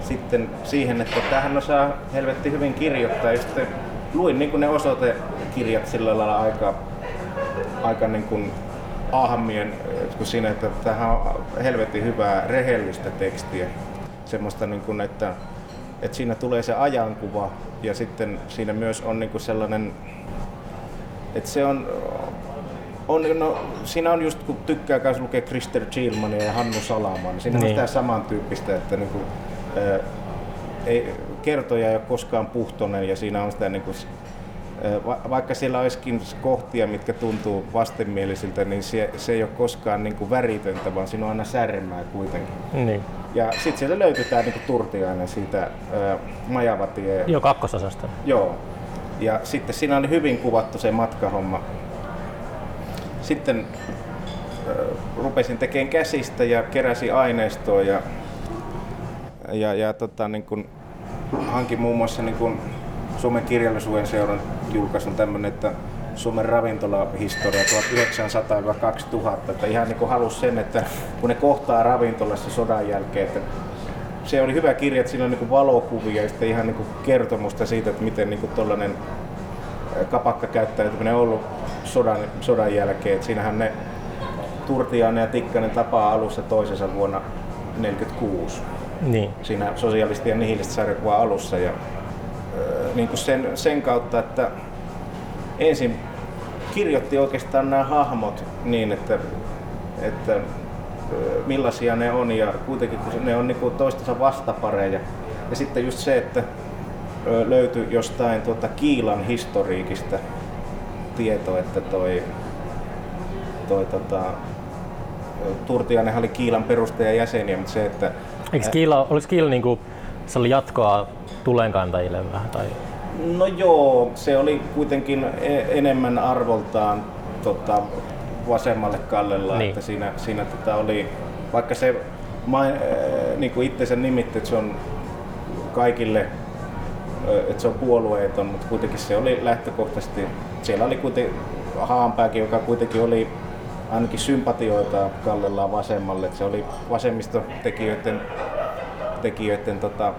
sitten siihen, että tähän osaa helvetti hyvin kirjoittaa. Ja sitten luin niin kuin ne osoitekirjat sillä lailla aika, aika niin kuin ahmien, kun siinä, että tähän on helvetin hyvää rehellistä tekstiä. Semmoista, niin kuin, että, että siinä tulee se ajankuva ja sitten siinä myös on niin kuin sellainen, että se on, on, no, siinä on just kun tykkää myös lukea Krister Chilmania ja Hannu Salamaa, niin siinä niin. on sitä samantyyppistä, että niin kuin, ää, ei, kertoja ei ole koskaan puhtoinen ja siinä on sitä niin kuin, vaikka siellä olisikin kohtia, mitkä tuntuu vastenmielisiltä, niin se, se ei ole koskaan niin kuin väritöntä, vaan siinä on aina särmää kuitenkin. Niin. Ja sitten sieltä löytyy tämä niin Turtiainen siitä ää, Majavatie. Joo, kakkososasta. Joo. Ja sitten siinä oli hyvin kuvattu se matkahomma. Sitten ää, rupesin tekemään käsistä ja keräsin aineistoa ja, ja, ja tota, niin kun, hankin muun muassa niin kun Suomen kirjallisuuden seuran julkaisun tämmöinen, että Suomen ravintolahistoria 1900-2000, että ihan niin kuin halusi sen, että kun ne kohtaa ravintolassa sodan jälkeen, että se oli hyvä kirja, että siinä on niin valokuvia ja sitten ihan niin kertomusta siitä, että miten niin tuollainen kapakkakäyttäytyminen on ollut sodan, sodan jälkeen. Että siinähän ne Turtiainen ja Tikkanen tapaa alussa toisensa vuonna 1946. Niin. Siinä sosialisti- ja nihilistä sarjakuva alussa. Ja niin kuin sen, sen kautta, että ensin kirjoitti oikeastaan nämä hahmot niin, että, että millaisia ne on ja kuitenkin kun ne on niin kuin toistensa vastapareja. Ja sitten just se, että löytyi jostain tuota Kiilan historiikista tieto, että toi, toi tota, Turtiainen oli Kiilan perustajajäseniä, mutta se, että... Eikö Kiila, oliko Kiila niin kuin, se oli jatkoa tulenkantajille vähän? Tai? No joo, se oli kuitenkin e- enemmän arvoltaan tota, vasemmalle kallella, niin. että siinä, siinä tota oli, vaikka se main, niin kuin itsensä nimitti, että se on kaikille että se on puolueeton, mutta kuitenkin se oli lähtökohtaisesti, siellä oli kuitenkin Haanpääkin, joka kuitenkin oli ainakin sympatioita kallellaan vasemmalle, että se oli vasemmistotekijöiden tekijöiden, tota,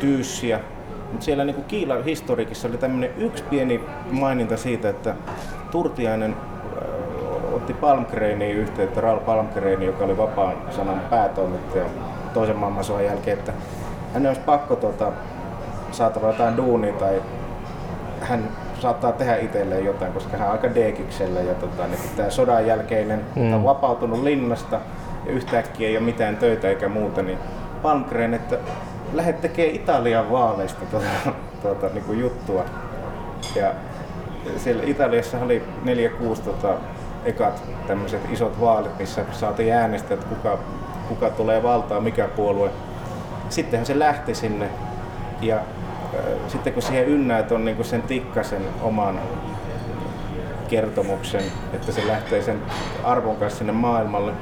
tyyssiä. Mutta siellä niin Kiilan historiikissa oli tämmöinen yksi pieni maininta siitä, että Turtiainen äh, otti Palmgreeniin yhteyttä, Raul Palmgreeni, joka oli vapaan sanan päätoimittaja toisen maailmansodan jälkeen, että hän olisi pakko tota, saatava jotain duunia tai hän saattaa tehdä itselleen jotain, koska hän on aika deekiksellä ja tota, niin tämä sodan jälkeinen mm. on vapautunut linnasta ja yhtäkkiä ei ole mitään töitä eikä muuta, niin Palmgren, että lähdet tekemään Italian vaaleista tuota, tuota, niin kuin juttua. Ja siellä Italiassa oli 4-6 tota, ekat tämmöiset isot vaalit, missä saatiin äänestää, että kuka, kuka tulee valtaan, mikä puolue. Sittenhän se lähti sinne ja äh, sitten kun siihen ynnäät on niin sen tikkasen oman kertomuksen, että se lähtee sen arvon kanssa sinne maailmalle,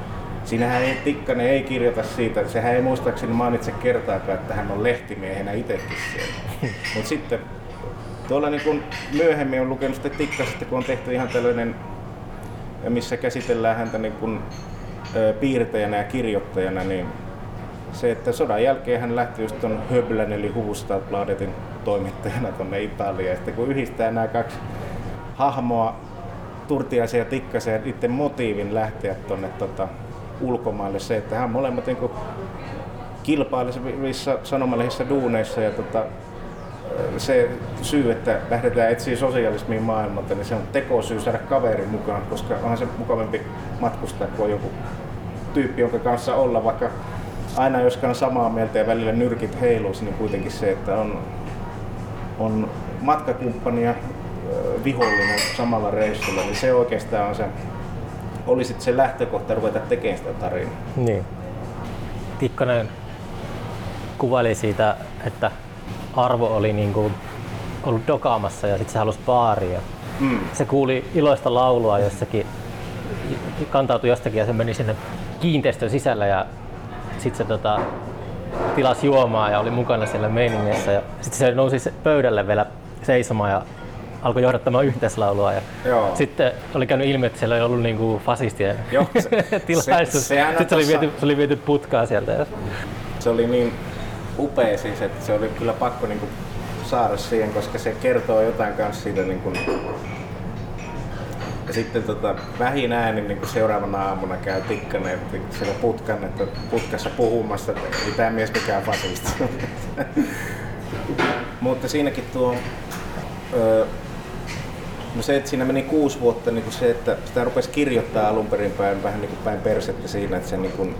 Siinähän ei, Tikkanen ei kirjoita siitä, sehän ei muistaakseni mainitse kertaakaan, että hän on lehtimiehenä itsekin siellä. Mutta sitten tuolla niin kun myöhemmin on lukenut sitten Tikkasesta, kun on tehty ihan tällainen, missä käsitellään häntä niin kun, ö, piirtäjänä ja kirjoittajana, niin se, että sodan jälkeen hän lähti just tuon Höblän eli Hufvudstadsbladetin toimittajana tuonne Italiaan. Sitten kun yhdistää nämä kaksi hahmoa, Turtiaisen ja Tikkasen ja itse motiivin lähteä tuonne tota, ulkomaille se, että hän molemmat niin kilpailevissa sanomalehdissä duuneissa ja tota, se syy, että lähdetään etsiä sosialismiin maailmalta, niin se on tekosyy saada kaveri mukaan, koska onhan se mukavampi matkustaa kuin joku tyyppi, jonka kanssa olla, vaikka aina joskaan samaa mieltä ja välillä nyrkit heiluisi, niin kuitenkin se, että on, on matkakumppani ja vihollinen samalla reissulla, niin se oikeastaan on se olisi se lähtökohta ruveta tekemään sitä tarinaa. Niin. Tikkanen kuvaili siitä, että Arvo oli niin kuin ollut dokaamassa ja sitten se halusi baaria. Mm. Se kuuli iloista laulua jossakin, kantautui jostakin ja se meni sinne kiinteistön sisällä ja sitten se tota, tilasi juomaa ja oli mukana siellä meiningissä. Ja sitten se nousi se pöydälle vielä seisomaan ja alkoi johdattamaan yhteislaulua. Ja Joo. sitten oli käynyt ilmi, että siellä ei ollut niinku fasistien Joo, se- tilaisuus. se- on sitten se oli, viety, se oli viety putkaa sieltä. Se oli niin upea siis, että se oli kyllä pakko niinku saada siihen, koska se kertoo jotain kanssa siitä niinku ja sitten tota, vähin äänin niin seuraavana aamuna käy Tikkanen siellä putkan, että putkassa puhumassa, että ei tämä mies mikään fasisti. Mutta siinäkin tuo, öö, no se, että siinä meni kuusi vuotta, niin kuin se, että sitä rupesi kirjoittaa alun perin päin, vähän niin kuin päin persettä siinä, että se niin kuin,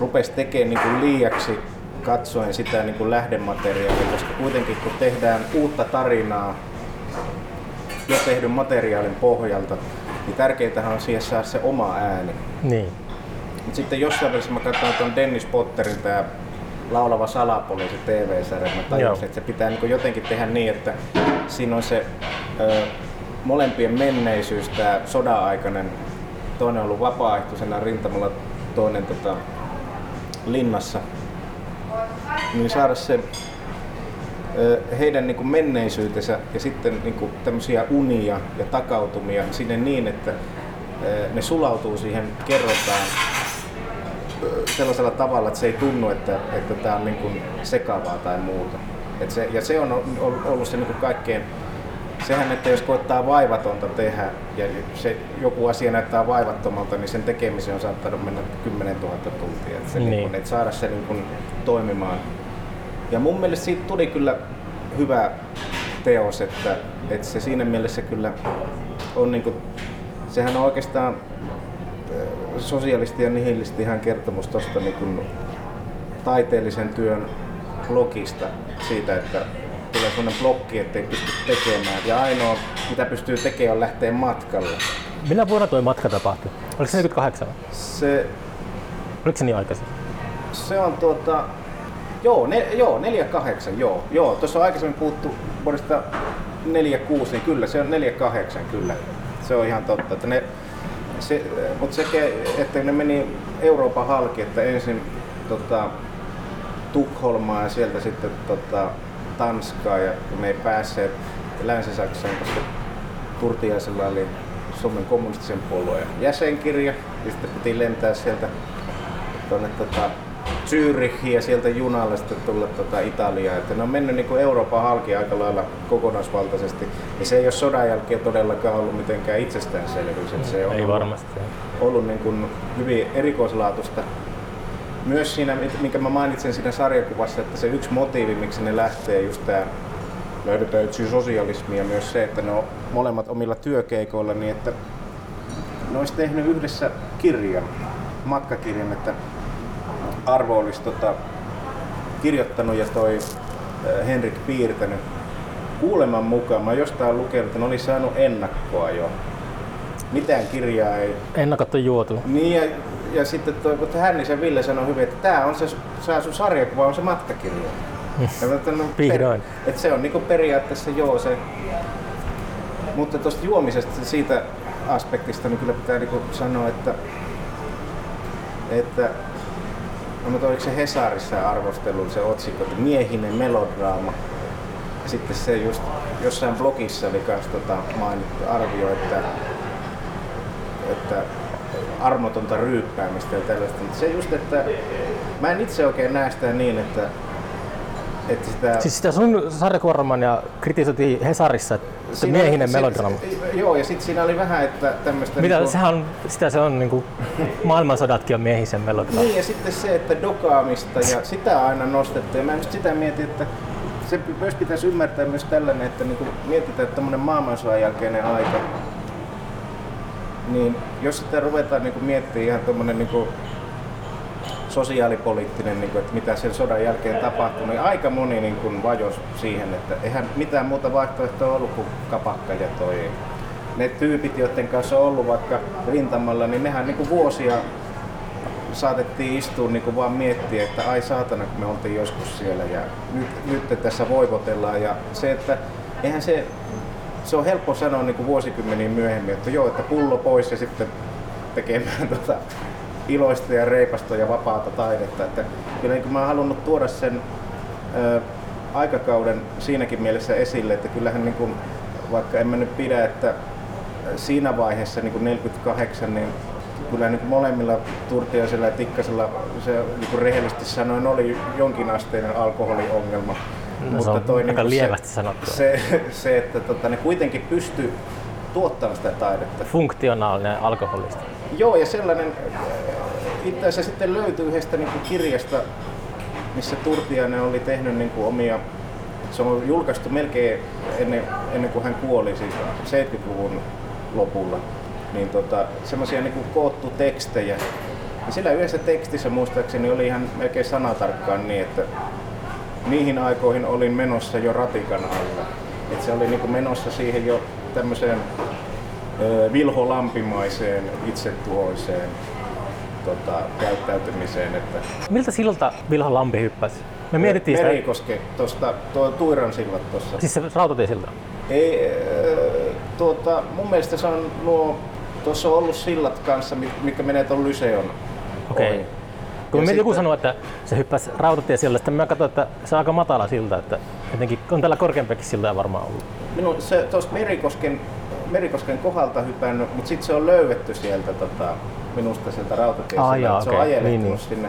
rupesi tekemään niin kuin liiaksi katsoen sitä niin kuin lähdemateriaalia, koska kuitenkin kun tehdään uutta tarinaa jo tehdyn materiaalin pohjalta, niin tärkeintähän on siihen saada se oma ääni. niin. Mut sitten jossain välissä mä katsoin tuon Dennis Potterin tää Laulava salapoliisi TV-sarja, mä tajusin, Joo. että se pitää niin jotenkin tehdä niin, että siinä on se ö, molempien menneisyys, tää sodan-aikainen, toinen on ollut vapaaehtoisena rintamalla, toinen tota, linnassa, niin saada se heidän niin kuin menneisyytensä ja sitten niin kuin tämmöisiä unia ja takautumia sinne niin, että ne sulautuu siihen kerrotaan sellaisella tavalla, että se ei tunnu, että, että tämä on niin kuin sekavaa tai muuta. Et se, ja se on ol- ollut se niin kuin kaikkein, sehän, että jos koittaa vaivatonta tehdä ja se joku asia näyttää vaivattomalta, niin sen tekemiseen on saattanut mennä 10 000 tuntia. Et se, Niin. niin. Kuin, että saada se niin kuin toimimaan. Ja mun mielestä siitä tuli kyllä hyvä teos, että, että se siinä mielessä kyllä on niin kuin, sehän on oikeastaan ö, sosialisti ja nihilisti ihan kertomus tuosta niin taiteellisen työn blogista siitä, että tulee sellainen blokki, ettei pysty tekemään. Ja ainoa, mitä pystyy tekemään, on lähteä matkalle. Millä vuonna tuo matka tapahtui? Oliko se 48? Se, Oliko se niin aikaisin? se on tuota... Joo, ne, joo, 48, joo. Joo, tuossa on aikaisemmin puhuttu vuodesta 46, niin kyllä, se on 48, kyllä. Se on ihan totta. Että ne, se, mutta se, että ne meni Euroopan halki, että ensin tota, Tukholmaa ja sieltä sitten tota, Tanskaa ja me ei päässeet Länsi-Saksaan, koska Turtiaisella oli Suomen kommunistisen puolueen jäsenkirja ja sitten piti lentää sieltä tuonne tota, Zürichiin ja sieltä junalla sitten tulla tota Italiaan. Että ne on mennyt niin kuin Euroopan halki aika lailla kokonaisvaltaisesti. Ja se ei ole sodan jälkeen todellakaan ollut mitenkään itsestäänselvyys. Että se on Ei ollut, varmasti. ollut niin kuin hyvin erikoislaatuista. Myös siinä, minkä mä mainitsin siinä sarjakuvassa, että se yksi motiivi, miksi ne lähtee just tää löydetään yksi sosialismi ja myös se, että ne on molemmat omilla työkeikoilla, niin että ne olisi tehnyt yhdessä kirjan, matkakirjan, että Arvo olisi tota, kirjoittanut ja toi äh, Henrik piirtänyt. Kuuleman mukaan, mä jostain lukenut, että ne oli saanut ennakkoa jo. Mitään kirjaa ei Ennakot on juotu. niin ja, ja sitten toi, mutta Hännisen Ville sanoi hyvin, että tämä on se, se sun sarjakuva, on se matkakirja. Ja mä että no, Vihdoin. että se on niinku periaatteessa joo se. Mutta tuosta juomisesta siitä aspektista niin kyllä pitää niinku sanoa, että, että no, mutta oliko se Hesarissa arvostelu se otsikko, että miehinen melodraama. Ja sitten se just jossain blogissa oli kans tota mainittu arvio, että että armotonta ryyppäämistä ja tällaista. Mutta se just, että mä en itse oikein näe sitä niin, että, että sitä... Siis sitä sun sarjakuvaromania kritisoitiin Hesarissa, että siinä- miehinen melodrama. Joo, ja sitten siinä oli vähän, että tämmöistä... Mitä, niinku- sehän on, sitä se on niinku, maailmansodatkin on miehisen melodrama. Niin, ja sitten se, että dokaamista ja sitä aina nostettu. Ja mä just sitä mietin, että se myös pitäisi ymmärtää myös tällainen, että niin kuin mietitään, että tämmöinen maailmansodan jälkeinen aika, niin jos sitä ruvetaan niin miettimään ihan tuommoinen niin sosiaalipoliittinen, niin kuin, että mitä sen sodan jälkeen tapahtui, niin aika moni niin kuin vajos siihen, että eihän mitään muuta vaihtoehtoa ollut kuin kapakka ja toi ne tyypit, joiden kanssa on ollut vaikka rintamalla, niin nehän niin kuin vuosia saatettiin istua niin kuin vaan miettiä, että ai saatana, kun me oltiin joskus siellä ja nyt, nyt tässä voivotellaan. Ja se, että eihän se, se on helppo sanoa niin kuin vuosikymmeniä myöhemmin, että joo, että pullo pois ja sitten tekemään tota, iloista ja reipasta ja vapaata taidetta. Että kyllä niin mä oon halunnut tuoda sen ö, aikakauden siinäkin mielessä esille, että kyllähän niin kuin, vaikka en mä nyt pidä, että siinä vaiheessa niin kuin 48, niin kyllä niin molemmilla Turtiaisella ja Tikkasella se niin kuin rehellisesti sanoen oli jonkinasteinen alkoholiongelma. No, se on toi, aika niin lievästi se, sanottu. Se, se, että tota, ne kuitenkin pysty tuottamaan sitä taidetta. Funktionaalinen alkoholista. Joo, ja sellainen äh, itse asiassa sitten löytyy yhdestä niin kuin kirjasta, missä Turtiainen oli tehnyt niin kuin omia, se on julkaistu melkein ennen, ennen kuin hän kuoli, siis 70-luvun lopulla, niin tota, semmoisia niin koottu tekstejä. Ja sillä yhdessä tekstissä muistaakseni oli ihan melkein sanatarkkaan niin, että niihin aikoihin olin menossa jo ratikan alla. Et se oli niin kuin menossa siihen jo tämmöiseen ö, Vilho Lampimaiseen itsetuhoiseen tota, käyttäytymiseen. Että Miltä silta Vilho Lampi hyppäsi? Me mietittiin sitä, Merikoske, tuosta, tuo Tuiran sillat tuossa. siis se rautatiesilta. Ei, ö, tuota, mun mielestä se on nuo, tuossa on ollut sillat kanssa, mit- mitkä menee tuon Lyseon Okei. ohi. Kun me joku sitten- sanoi, että se hyppäsi rautatiesilta, sitten mä katsoin, että se on aika matala silta, että jotenkin on tällä korkeampiakin siltaa varmaan ollut. Minun se tuosta Merikosken, Merikosken kohdalta hypännyt, mutta sitten se on löydetty sieltä tota, minusta sieltä Ah, rautatiesilta. jaa, se on okei, ajelehtunut niin, niin. sinne.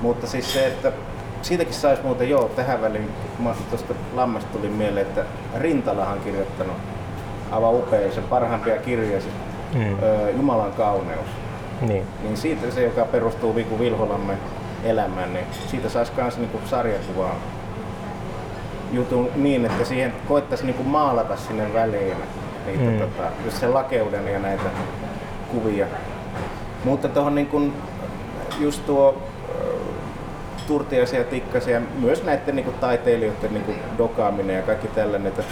Mutta siis se, että siitäkin saisi muuten, joo, tähän väliin, mä tuosta Lammesta tuli mieleen, että Rintalahan on kirjoittanut aivan upea, sen parhaimpia kirjoja, siis, Mm. Jumalan kauneus. Niin. Niin siitä se, joka perustuu Viku Vilholammen elämään, niin siitä saisi myös niinku sarjakuvaa jutun niin, että siihen koettaisiin niinku maalata sinne väliin niitä, Mm. tota, just sen lakeuden ja näitä kuvia. Mutta tuohon niin just tuo Tikkasen ja myös näiden niin taiteilijoiden niin dokaaminen ja kaikki tällainen, että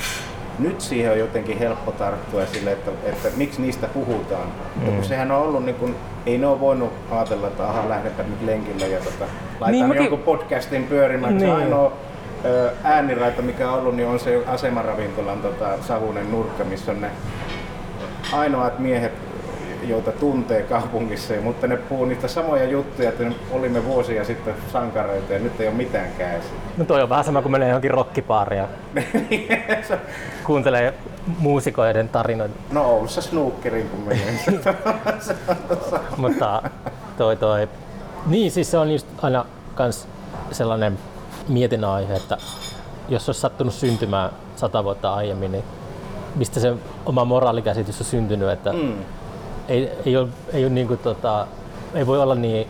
nyt siihen on jotenkin helppo tarttua sille, että, että miksi niistä puhutaan. Mutta kun sehän on ollut, niin kuin, ei ne ole voinut ajatella, että aha, lähdetään nyt lenkille ja tota, Niin, niin, mäkin- jonkun podcastin pyörimään. Niin. Se Niin. ainoa ö, ääniraita, mikä on ollut, niin on se asemaravintolan tota, savunen nurkka, missä on ne ainoat miehet, joita tuntee kaupungissa, mutta ne puhuu niitä samoja juttuja, että olimme vuosia sitten sankareita ja nyt ei ole mitään käsiä. No toi on vähän sama kuin menee johonkin rockibaariin ja kuuntelee muusikoiden tarinoita. No Oulussa snookerin kun menee. Mutta toi toi... Niin siis se on just aina kans sellainen mietinnän aihe, että jos olisi sattunut syntymään sata vuotta aiemmin, niin mistä se oma moraalikäsitys on syntynyt, että mm. Ei, ei, ole, ei, ole niin kuin tota, ei voi olla niin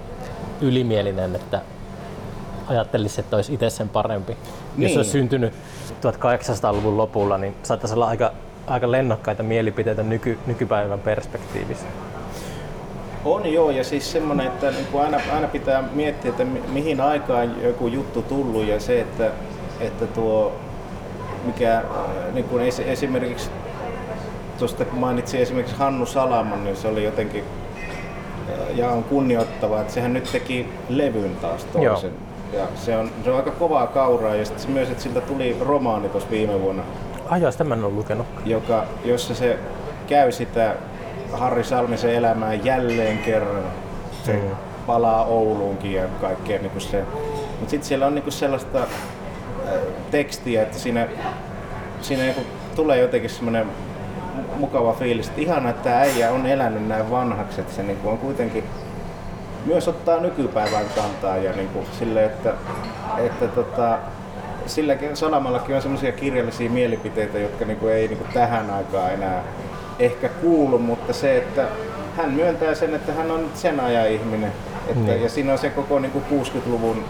ylimielinen, että ajattelisi, että olisi itse sen parempi. Niin. Jos olisi syntynyt 1800-luvun lopulla, niin saattaisi olla aika, aika lennokkaita mielipiteitä nyky, nykypäivän perspektiivissä. On joo, ja siis semmoinen, että niin kuin aina, aina pitää miettiä, että mi- mihin aikaan joku juttu tullut ja se, että, että tuo, mikä niin kuin esi- esimerkiksi, tuosta kun mainitsin esimerkiksi Hannu Salaman, niin se oli jotenkin äh, ja on kunnioittava, että sehän nyt teki levyn taas toisen. Ja se on, se on aika kovaa kauraa ja sitten myös, että siltä tuli romaani tuossa viime vuonna, Ai jos tämän on lukenut. joka, jossa se käy sitä Harri Salmisen elämää jälleen kerran. Se Mm. palaa Ouluunkin ja kaikkea niin se. Mutta sitten siellä on niin sellaista äh, tekstiä, että siinä, siinä niin tulee jotenkin semmoinen mukava fiilis, että ihanaa, että tämä äijä on elänyt näin vanhaksi, että se niin on kuitenkin myös ottaa nykypäivän kantaa ja niin kuin sille, että, että tota, silläkin Salamallakin on semmoisia kirjallisia mielipiteitä, jotka niin kuin ei niin kuin tähän aikaan enää ehkä kuulu, mutta se, että hän myöntää sen, että hän on sen ajan ihminen. Että, Niin. Ja siinä on se koko niin kuin 60-luvun,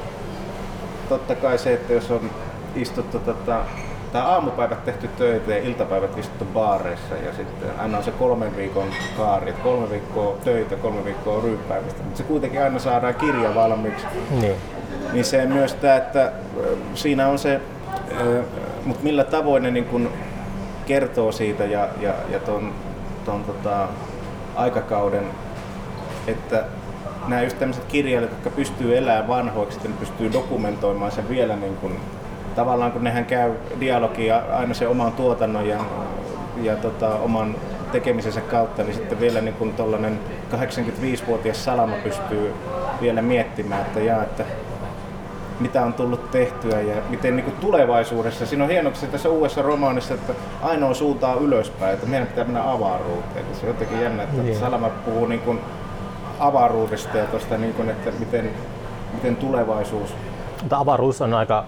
totta kai se, että jos on istuttu tota, tai aamupäivät tehty töitä ja iltapäivät istuttu baareissa ja sitten aina on se kolmen viikon kaari, että kolme viikkoa töitä, kolme viikkoa ryyppäämistä, mutta se kuitenkin aina saadaan kirja valmiiksi. Niin. Niin se myös tämä, että siinä on se, mutta millä tavoin ne niin kun kertoo siitä ja, ja, ja ton, ton tota, aikakauden, että nämä just tämmöiset kirjailijat, jotka pystyy elämään vanhoiksi, pystyy dokumentoimaan sen vielä niin kun, tavallaan kun nehän käy dialogia aina sen oman tuotannon ja, ja tota, oman tekemisensä kautta, niin sitten vielä niin tollainen 85-vuotias Salama pystyy vielä miettimään, että, jaa, että mitä on tullut tehtyä ja miten niin kuin tulevaisuudessa. Siinä on hienoksi tässä uudessa romaanissa, että ainoa suunta on ylöspäin, että meidän pitää mennä avaruuteen. Se on jotenkin jännä, että Niin. Salama puhuu niin kuin avaruudesta ja tosta, niin kuin, että miten, miten tulevaisuus Mutta avaruus on aika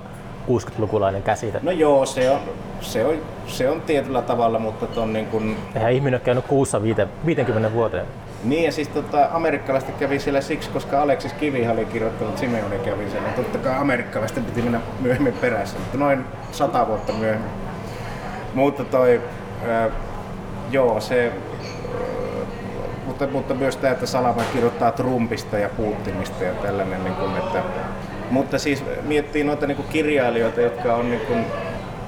60-lukulainen käsite. No joo, se on, se on, se on tietyllä tavalla, mutta ton niin kun, Eihän ihminen ole käynyt kuussa viite, 50 vuoteen. niin ja siis tota, amerikkalaiset kävi siellä siksi, koska Aleksis Kivihan oli kirjoittanut, Simeoni kävi siellä. Totta kai amerikkalaisten piti mennä myöhemmin perässä, mutta noin sata vuotta myöhemmin. Mutta toi, ää, joo, se, mutta, mutta myös tämä, että Salama kirjoittaa Trumpista ja Putinista ja tällainen, niin kuin, että, mutta siis miettii noita niin kuin kirjailijoita, jotka on niin kuin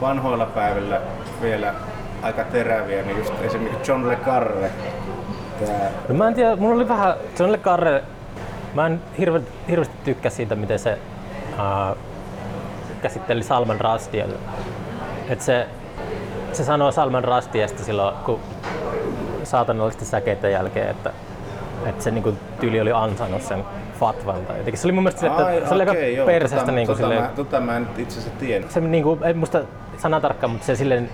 vanhoilla päivillä vielä aika teräviä, niin just esimerkiksi John Le Carre, tää, No mä en tiedä, mulla oli vähän, John Le Carre, mä en hirve, hirveästi tykkää siitä, miten se uh, käsitteli Salman Rushdie. Et se, se sanoo Salman Rushdiesta silloin, kun saatanallisten säkeiden jälkeen, että, että se niinku tyyli oli ansainnut sen fatvan. Tai jotenkin. Se oli mun mielestä sille, että Ai, se oli okei, aika joo, perseestä tota, niinku tota, silleen, mä, tota mä en itse asiassa tiedä. se niinku, ei muista sanatarkkaan, mutta se silleen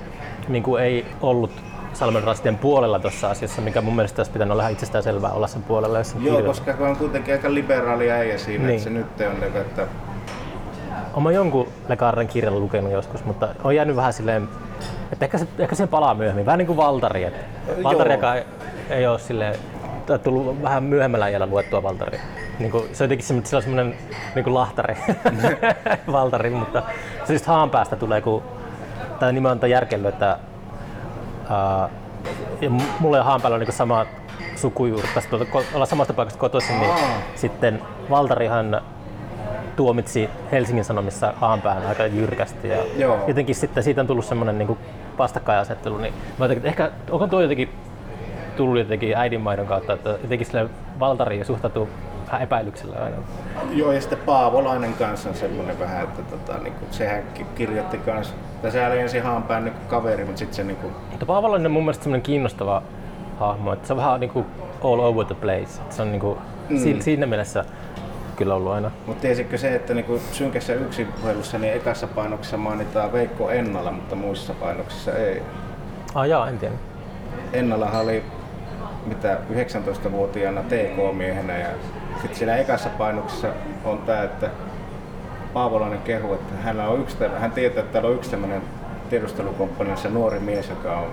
niinku ei ollut Salman Rushdien puolella tuossa asiassa, mikä mun mielestä olisi pitänyt olla ihan itsestään selvää olla sen puolella, jos se Joo, kirjoittaa. koska on kuitenkin aika liberaali äijä siinä, Niin. että se nyt on, niinku, että Olen mä jonkun Le Carren kirjan lukenut joskus, mutta on jäänyt vähän silleen, että ehkä, se, ehkä sen palaa myöhemmin. Vähän niin kuin Valtari. Että. Valtari, joka ei, ole silleen, tullut vähän myöhemmällä ajalla luettua Valtari. Niin kuin, se on jotenkin semmoinen, sillä on semmoinen niin kuin lahtari Valtari, mutta se just haanpäästä tulee, kun tai nimenomaan on järkellyt, että ää, ja mulla ja Haanpäällä on niin sama sukujuuri, tästä tuolta, ko- ollaan samasta paikasta kotoisin, niin Aa. sitten Valtarihan tuomitsi Helsingin Sanomissa Haanpään aika jyrkästi. Ja Joo. jotenkin sitten siitä on tullut semmoinen niin vastakkainasettelu. Niin mä jotenkin, ehkä onko tuo jotenkin tullut jotenkin äidinmaidon kautta, että jotenkin sille Valtariin suhtautuu vähän epäilyksellä aina. Joo, ja sitten Paavolainen kanssa on semmoinen vähän, että tota, niin kuin, sehän ki- kirjoitti kanssa, tai sehän oli ensin haanpään niin kaveri, mutta sitten se niin kuin, Mutta Paavolainen on mun mielestä semmoinen kiinnostava hahmo, että se on vähän niin kuin all over the place. Että Se on niin kuin, mm. siinä mielessä kyllä ollut aina. mutta tiesitkö se, että niin kuin synkässä yksinpuhelussa niin ekassa painoksessa mainitaan Veikko Ennala, mutta muissa painoksissa ei. Ah jaa, en tiedä. Ennalahan oli mitä 19-vuotiaana TK-miehenä ja sitten siinä ekassa painoksessa on tämä, että Paavolainen kehu, että hänellä on yksi, hän tietää, että täällä on yksi tämmöinen tiedustelukomppaniassa nuori mies, joka on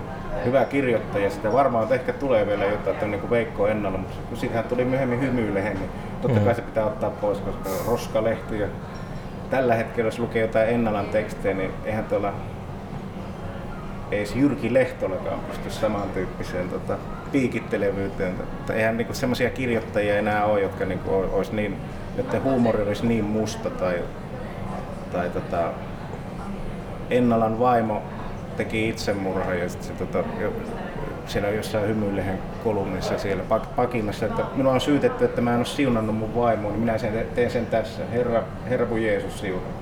hyvä kirjoittaja. Sitä varmaan ehkä tulee vielä jotain, että on niin kuin Veikko Ennalla, mutta kun siitä hän tuli myöhemmin hymyilehen, niin totta kai se pitää ottaa pois, koska on roskalehti ja tällä hetkellä, jos lukee jotain Ennalan tekstejä, niin eihän tuolla edes Jyrki Lehtolakaan pysty samantyyppiseen tota, piikittelevyyteen. Että eihän niinku semmoisia kirjoittajia enää ole, jotka niinku olisi niin, että huumori olisi niin musta tai, tai tota, Ennalan vaimo teki itsemurha ja sit se, tota, siellä jossain hymyilehen kolumnissa siellä pak- pakinassa, että minua on syytetty, että mä en ole siunannut mun vaimoa, niin minä sen, teen sen tässä. Herra, Herra kun Jeesus siunaa.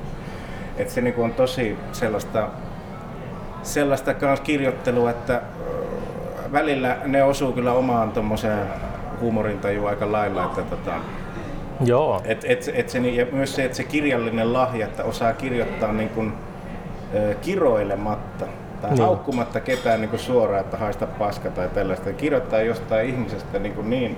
Et se niinku on tosi sellaista sellaista kirjoittelua, että välillä ne osuu kyllä omaan tommoseen huumorintajuun aika lailla, että tota, Joo. et, et, et se, ja myös se, että se kirjallinen lahja, että osaa kirjoittaa niin kuin, ö, kiroilematta tai Niin. haukkumatta ketään niin kuin suoraan, että haista paska tai tällaista. Kirjoittaa jostain ihmisestä niin, kuin niin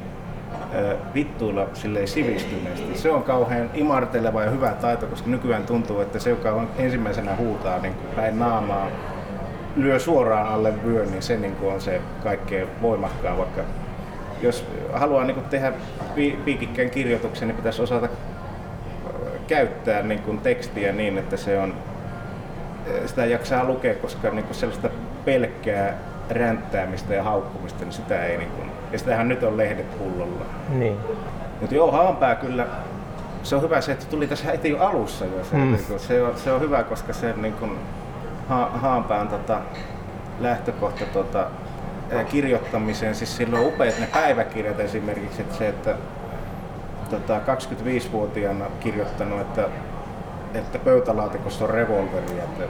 ö, vittuilla silleen sivistyneesti. Se on kauhean imarteleva ja hyvä taito, koska nykyään tuntuu, että se, joka on ensimmäisenä huutaa niin kuin päin naamaa, lyö suoraan alle vyön, niin se niin kuin on se kaikkein voimakkaan, vaikka jos haluaa niin kuin tehdä pi- piikikkään kirjoituksen, niin pitäisi osata ö, käyttää niin kuin tekstiä niin, että se on, sitä jaksaa lukea, koska niin kuin sellaista pelkkää ränttäämistä ja haukkumista, niin sitä ei niin kuin, ja sitähän nyt on lehdet pullolla. Niin. Mutta joo, Haanpää kyllä, se on hyvä se, että tuli tässä heti jo alussa jo. Se, Mm. mm. se, on, se on hyvä, koska se niin kuin, ha, Haanpään tota, lähtökohta tota, kirjoittamiseen, siis sillä on upeat ne päiväkirjat esimerkiksi, että se, että tota, 25-vuotiaana kirjoittanut, että, että pöytälaatikossa on revolveri, että,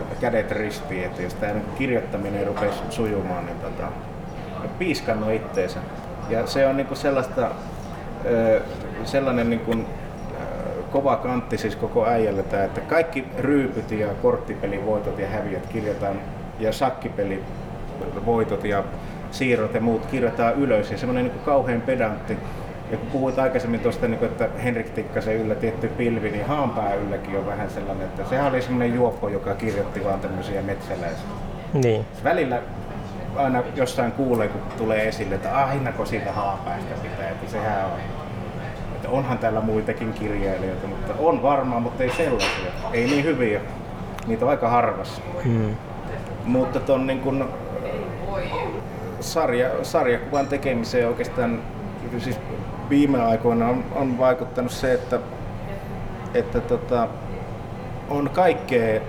että kädet ristiin, että jos tämä kirjoittaminen rupesi sujumaan, niin tota, piiskannut itteensä. Ja se on niinku sellaista, ö, sellainen niinku, kova kantti siis koko äijälle tää, että kaikki ryypyt ja korttipelivoitot ja häviöt kirjataan ja sakkipelivoitot ja siirrot ja muut kirjataan ylös ja semmoinen niin kauhean pedantti. Ja kun puhuit aikaisemmin tuosta, niin että Henrik Tikkasen yllä tietty pilvi, niin Haanpää ylläkin on vähän sellainen, että sehän oli semmoinen juoppo, joka kirjoitti vaan tämmöisiä metsäläisiä. Niin. Välillä aina jossain kuulee, kun tulee esille, että ahinako siitä Haapäästä pitää, että sehän on. Että onhan täällä muitakin kirjailijoita, mutta on varmaan, mutta ei sellaisia. Ei niin hyviä. Niitä on aika harvassa. Hmm. Mutta ton niin kun, sarja, sarjakuvan tekemiseen oikeastaan siis viime aikoina on, on vaikuttanut se, että, että tota, on kaikkea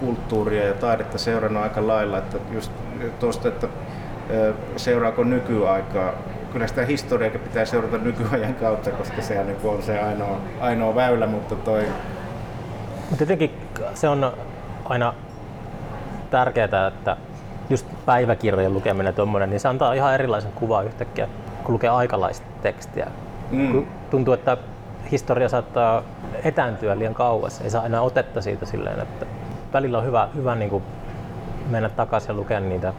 kulttuuria ja taidetta seurannut aika lailla, että just tuosta, että seuraako nykyaikaa. Kyllä sitä historiaa pitää seurata nykyajan kautta, koska se on se ainoa, ainoa väylä, mutta toi... Mutta tietenkin se on aina tärkeää, että just päiväkirjojen lukeminen tuommoinen, niin se antaa ihan erilaisen kuvan yhtäkkiä, kun lukee aikalaista tekstiä. Mm. Tuntuu, että historia saattaa etääntyä liian kauas, ei saa enää otetta siitä silleen, että välillä on hyvä, hyvä niin kuin mennä takaisin ja lukea niitä.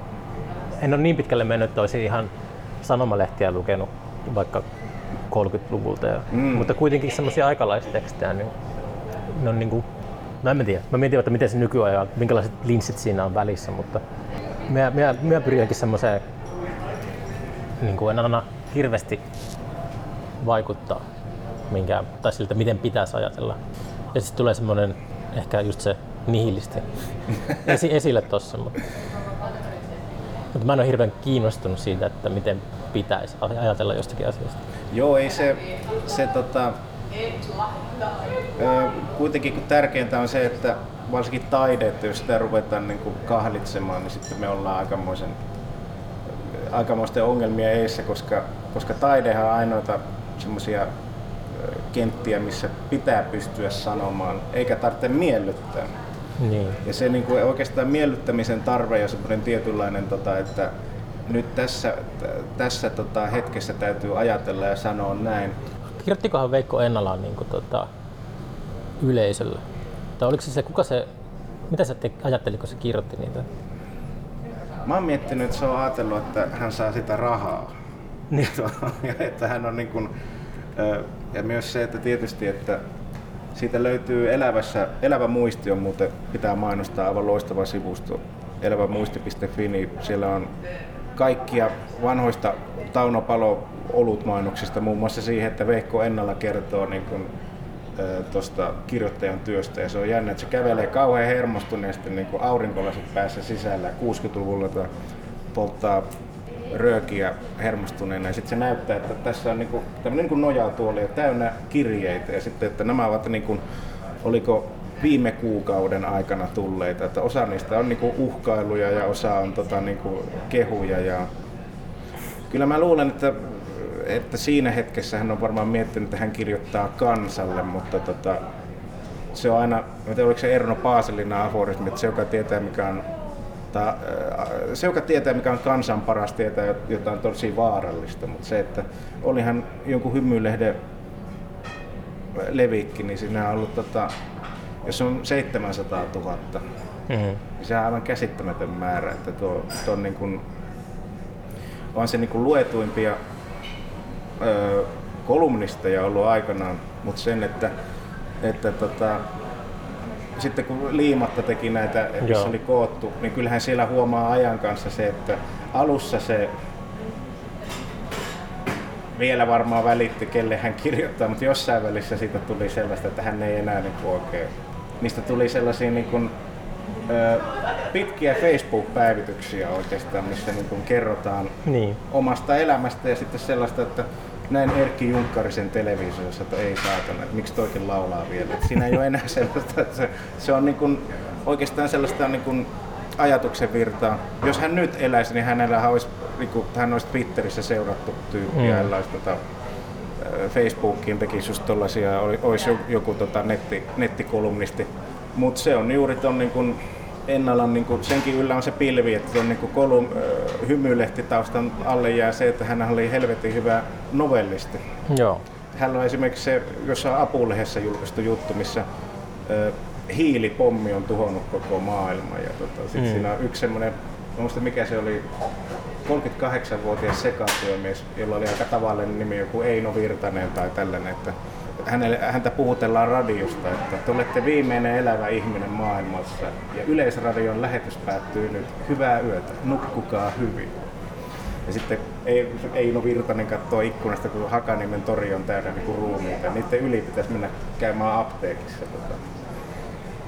En ole niin pitkälle mennyt, että olisin ihan sanomalehtiä lukenut vaikka 30-luvulta, ja, mm. mutta kuitenkin semmoisia aikalaistekstejä, niin ne on niin kuin, no en mä tiedä. Mä mietin, että miten se nykyajan, minkälaiset linssit siinä on välissä, mutta minä, minä, minä pyrin semmoiseen, niin kuin en anna hirveästi vaikuttaa minkä, tai siltä, miten pitäisi ajatella. Ja sitten tulee semmoinen ehkä just se nihilisti esi- esille tossa, mutta, mutta mä en ole hirveän kiinnostunut siitä, että miten pitäisi ajatella jostakin asiasta. Joo, ei se, se tota, kuitenkin kun tärkeintä on se, että varsinkin taide, että jos sitä ruvetaan niin kuin kahlitsemaan, niin sitten me ollaan aikamoisen, aikamoisten ongelmia eissä, koska, koska taidehan on ainoita semmoisia kenttiä, missä pitää pystyä sanomaan, eikä tarvitse miellyttää. Niin. Ja se niin kuin oikeastaan miellyttämisen tarve ja semmoinen tietynlainen, tota, että nyt tässä, tässä tota, hetkessä täytyy ajatella ja sanoa näin. Kirjoittikohan Veikko Ennalaan niin kuin, tota, yleisölle? Tai oliko se se, kuka se, mitä sä te, ajattelit, kun se kirjoitti niitä? Mä oon miettinyt, että se on ajatellut, että hän saa sitä rahaa. Niin. ja että hän on niin kuin, ja myös se, että tietysti, että siitä löytyy elävässä, elävä muisti on muuten, pitää mainostaa aivan loistava sivusto, elävämuisti.fi, niin siellä on kaikkia vanhoista Tauno Palo olutmainoksista, muun muassa siihen, että Veikko Ennalla kertoo niin kuin, tuosta kirjoittajan työstä. Ja se on jännä, että se kävelee kauhean hermostuneesti niin aurinkolasit päässä sisällä 60-luvulla polttaa röökiä hermostuneena. Ja sitten se näyttää, että tässä on niinku, tämmöinen niinku nojatuoli ja täynnä kirjeitä. Ja sitten, että nämä ovat niinku, oliko viime kuukauden aikana tulleita, että osa niistä on niinku uhkailuja ja osa on tota, niinku kehuja. Ja kyllä mä luulen, että että siinä hetkessä hän on varmaan miettinyt, että hän kirjoittaa kansalle, mutta tota, se on aina, en tiedä oliko se Erno Paaselin aforismi, että se joka tietää mikä on ta, se, joka tietää mikä on kansan paras, tietää jotain tosi vaarallista, mutta se, että olihan jonkun hymyilehden levikki, niin siinä on ollut, tota, jos on 700 000, mm-hmm. niin se on aivan käsittämätön määrä, että tuo, tuo on, niin kuin, on se niin kuin luetuimpia ö, kolumnisteja ollut aikanaan, mutta sen, että, että tota, sitten kun Liimatta teki näitä, missä oli koottu, niin kyllähän siellä huomaa ajan kanssa se, että alussa se vielä varmaan välitti, kelle hän kirjoittaa, mutta jossain välissä siitä tuli sellaista, että hän ei enää niin oikein. Niistä tuli sellaisia niin kuin, ö, pitkiä Facebook-päivityksiä oikeastaan, missä niin kuin kerrotaan niin. omasta elämästä ja sitten sellaista, että näin Erkki Junkkarisen televisiossa, että ei saatana, että miksi toikin laulaa vielä. Että siinä ei ole enää sellaista, että se, se on niin kuin, oikeastaan sellaista niin kuin ajatuksen virtaa. Jos hän nyt eläisi, niin hänellä olisi, niin kuin, hän olisi Twitterissä seurattu tyyppiä, mm. olisi tota, Facebookiin tekisi just tollasia, olisi joku tota, netti, nettikolumnisti. Mutta se on juuri ton niin kuin, Ennalan niin kuin, senkin yllä on se pilvi, että on niin kuin Kolum äh, hymylehtitaustan alle jää se, että hän oli helvetin hyvä novellisti. Joo. Hän on esimerkiksi se jossain Apulehdessä julkaistu juttu, missä äh, hiilipommi on tuhonnut koko maailman. Ja tota, sit mm. siinä on yksi semmoinen, muista mikä se oli, 38-vuotias sekatyömies, jolla oli aika tavallinen nimi, joku Eino Virtanen tai tällainen, että hänelle, häntä puhutellaan radiosta, että te olette viimeinen elävä ihminen maailmassa ja Yleisradion lähetys päättyy nyt. Hyvää yötä, nukkukaa hyvin. Ja sitten Eino Virtanen katsoo ikkunasta, kun Hakaniemen tori on täynnä niin ruumiita. Niiden yli pitäisi mennä käymään apteekissa. Tota.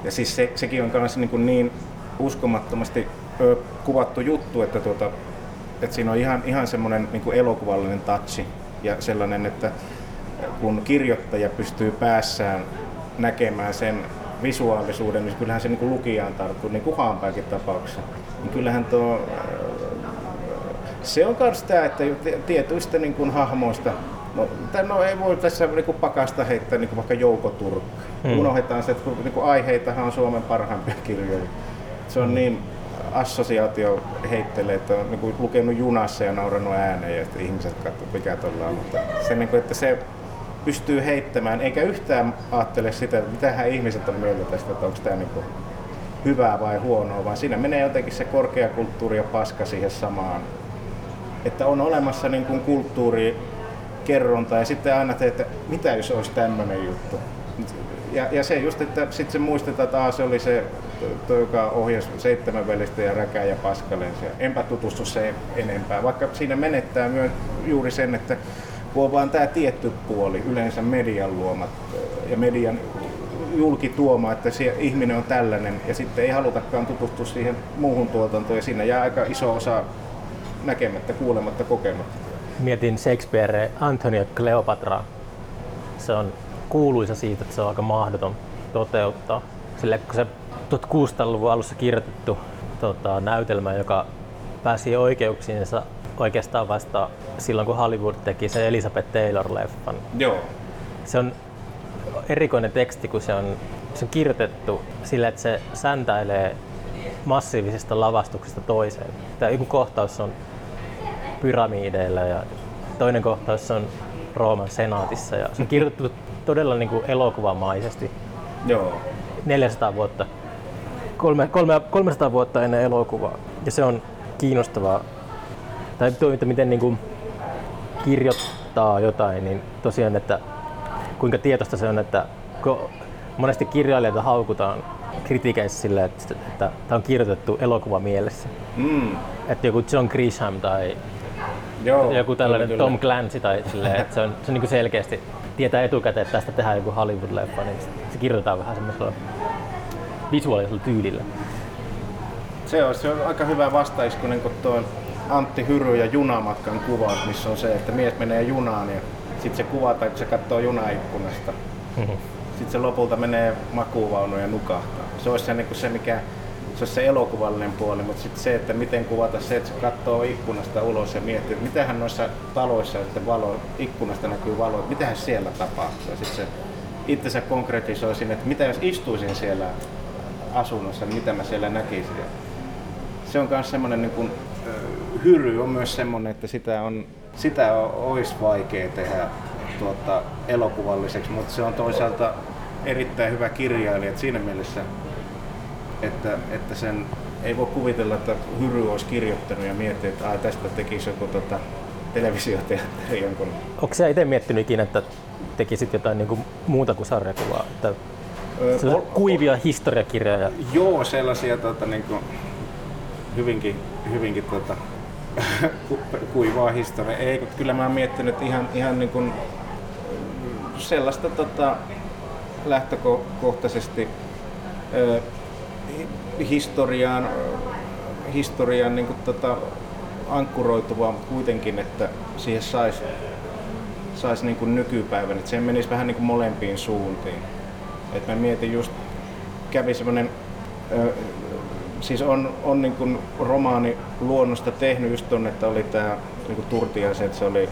Ja siis se, sekin on myös niin, niin uskomattomasti ö, kuvattu juttu, että, tuota, että siinä on ihan, ihan semmoinen niin elokuvallinen touchi ja sellainen, että kun kirjoittaja pystyy päässään näkemään sen visuaalisuuden, niin kyllähän se niin kuin lukijaan tarttuu, niin kuin Haanpääkin tapauksessa. Niin kyllähän tuo, se on myös tämä, että tietyistä niin kuin hahmoista, no, no ei voi tässä niin kuin pakasta heittää niin kuin vaikka Jouko Turkka. Hmm. Unohdetaan se, että niin kuin aiheitahan on Suomen parhaimpia kirjoja. Se on niin assosiaatio heittelee, että on niin kuin lukenut junassa ja naurannut ääneen ja että ihmiset katsovat mikä tuolla on. Mutta se, niin kuin, että se pystyy heittämään, eikä yhtään ajattele sitä, että mitähän ihmiset on mieltä tästä, että onko tämä niin hyvää vai huonoa, vaan siinä menee jotenkin se korkeakulttuuri ja paska siihen samaan. Että on olemassa niin kuin kulttuuri, ja sitten aina teet, että mitä jos olisi tämmöinen juttu. Ja, ja se just, että sitten se muistetaan, että se oli se, toi, joka ohjasi seitsemän välistä ja räkää ja paskalensia. Enpä tutustu se enempää, vaikka siinä menettää myös juuri sen, että kun on vaan tämä tietty puoli, yleensä median luomat ja median julkituoma, että se ihminen on tällainen ja sitten ei halutakaan tutustua siihen muuhun tuotantoon ja siinä jää aika iso osa näkemättä, kuulematta, kokematta. Mietin Shakespeare Antonio Cleopatra. Se on kuuluisa siitä, että se on aika mahdoton toteuttaa. Sille kun se 1600-luvun alussa kirjoitettu tota, näytelmä, joka pääsi oikeuksiinsa oikeastaan vasta silloin, kun Hollywood teki se Elizabeth Taylor-leffan. Joo. Se on erikoinen teksti, kun se on, se on kirjoitettu sillä, että se säntäilee massiivisesta lavastuksesta toiseen. Tämä joku kohtaus on pyramideilla ja toinen kohtaus on Rooman senaatissa ja se on kirjoitettu todella niin kuin elokuvamaisesti. Joo. 400 vuotta, kolme, kolme, 300 vuotta ennen elokuvaa. Ja se on kiinnostavaa tai toiminta, miten niin kuin kirjoittaa jotain, niin tosiaan, että kuinka tietoista se on, että monesti kirjailijoita haukutaan kritiikeissä sille, että, että tämä on kirjoitettu elokuva mielessä. Mm. Että joku John Grisham tai Joo, joku tällainen kyllä, Tom Clancy tai silleen, että se on, se on niin selkeästi tietää etukäteen, että tästä tehdään joku Hollywood-leffa, niin se kirjoitetaan vähän semmoisella visuaalisella tyylillä. Se on, se on aika hyvä vastaisku niin tuon Antti Hyry ja junamatkan kuvat, missä on se, että mies menee junaan ja sitten se kuvataan, kun se katsoo junaikkunasta. Mm-hmm. Sitten se lopulta menee makuuvaunuun ja nukahtaa. Se olisi se, niin se mikä se olisi se elokuvallinen puoli, mutta sitten se, että miten kuvata se, että se katsoo ikkunasta ulos ja miettii, että mitähän noissa taloissa, että valo, ikkunasta näkyy valo, että mitähän siellä tapahtuu. Ja sitten se itse se konkretisoi sinne, että mitä jos istuisin siellä asunnossa, niin mitä mä siellä näkisin. Se on myös semmoinen niin kuin, hyry on myös semmoinen, että sitä, on, sitä olisi vaikea tehdä tuota, elokuvalliseksi, mutta se on toisaalta erittäin hyvä kirjailija. Että siinä mielessä, että, että sen ei voi kuvitella, että Hyry olisi kirjoittanut ja miettinyt, että Ai, tästä tekisi joku tota, televisioteatteri jonkun. Onko sä itse miettinyt ikinä, että tekisit jotain niin kuin muuta kuin sarjakuvaa? Että öö, kuivia historiakirjoja? Joo, sellaisia tota, niin kuin, hyvinkin, hyvinkin tota, kuivaa historiaa. Ei, kyllä mä oon miettinyt ihan, ihan niin kuin sellaista tota, lähtökohtaisesti ö, historiaan, historiaan niin kuin, tota, ankkuroituvaa, mutta kuitenkin, että siihen saisi sais niin nykypäivän, että se menisi vähän niin kuin molempiin suuntiin. Et mä mietin just, kävi semmoinen siis on, on niin kuin romaani luonnosta tehnyt just ton, että oli tämä niin Turtias, että se oli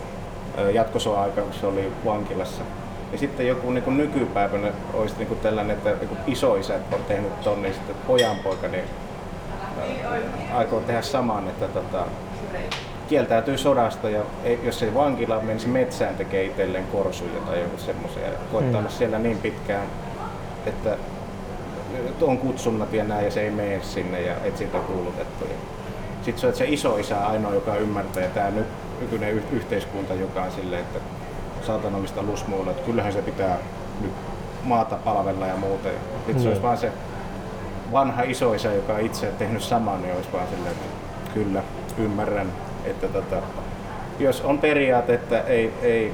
jatkosoa aika, kun se oli vankilassa. Ja sitten joku niin kuin nykypäivänä olisi niin kuin tällainen, että niin isoisät on tehnyt ton, niin sitten pojanpoika, niin aikoo tehdä saman, että tota, kieltäytyy sodasta ja ei, jos ei vankilaan menisi metsään tekee itselleen korsuja tai joku semmoisia ja koittaa Mm. olla siellä niin pitkään, että on kutsunnat ja näin ja se ei mene sinne ja et siitä kuulutettu. Sitten se on se iso isä ainoa, joka ymmärtää ja tämä nyt nykyinen yh- yhteiskunta, joka on silleen, että saatanallista lusmuilla, että kyllähän se pitää nyt maata palvella ja muuta. Sitten se Niin. olisi vaan se vanha isoisä, joka on itse tehnyt samaa, niin olisi vaan silleen, että kyllä, ymmärrän, että tota, jos on periaate, että ei, ei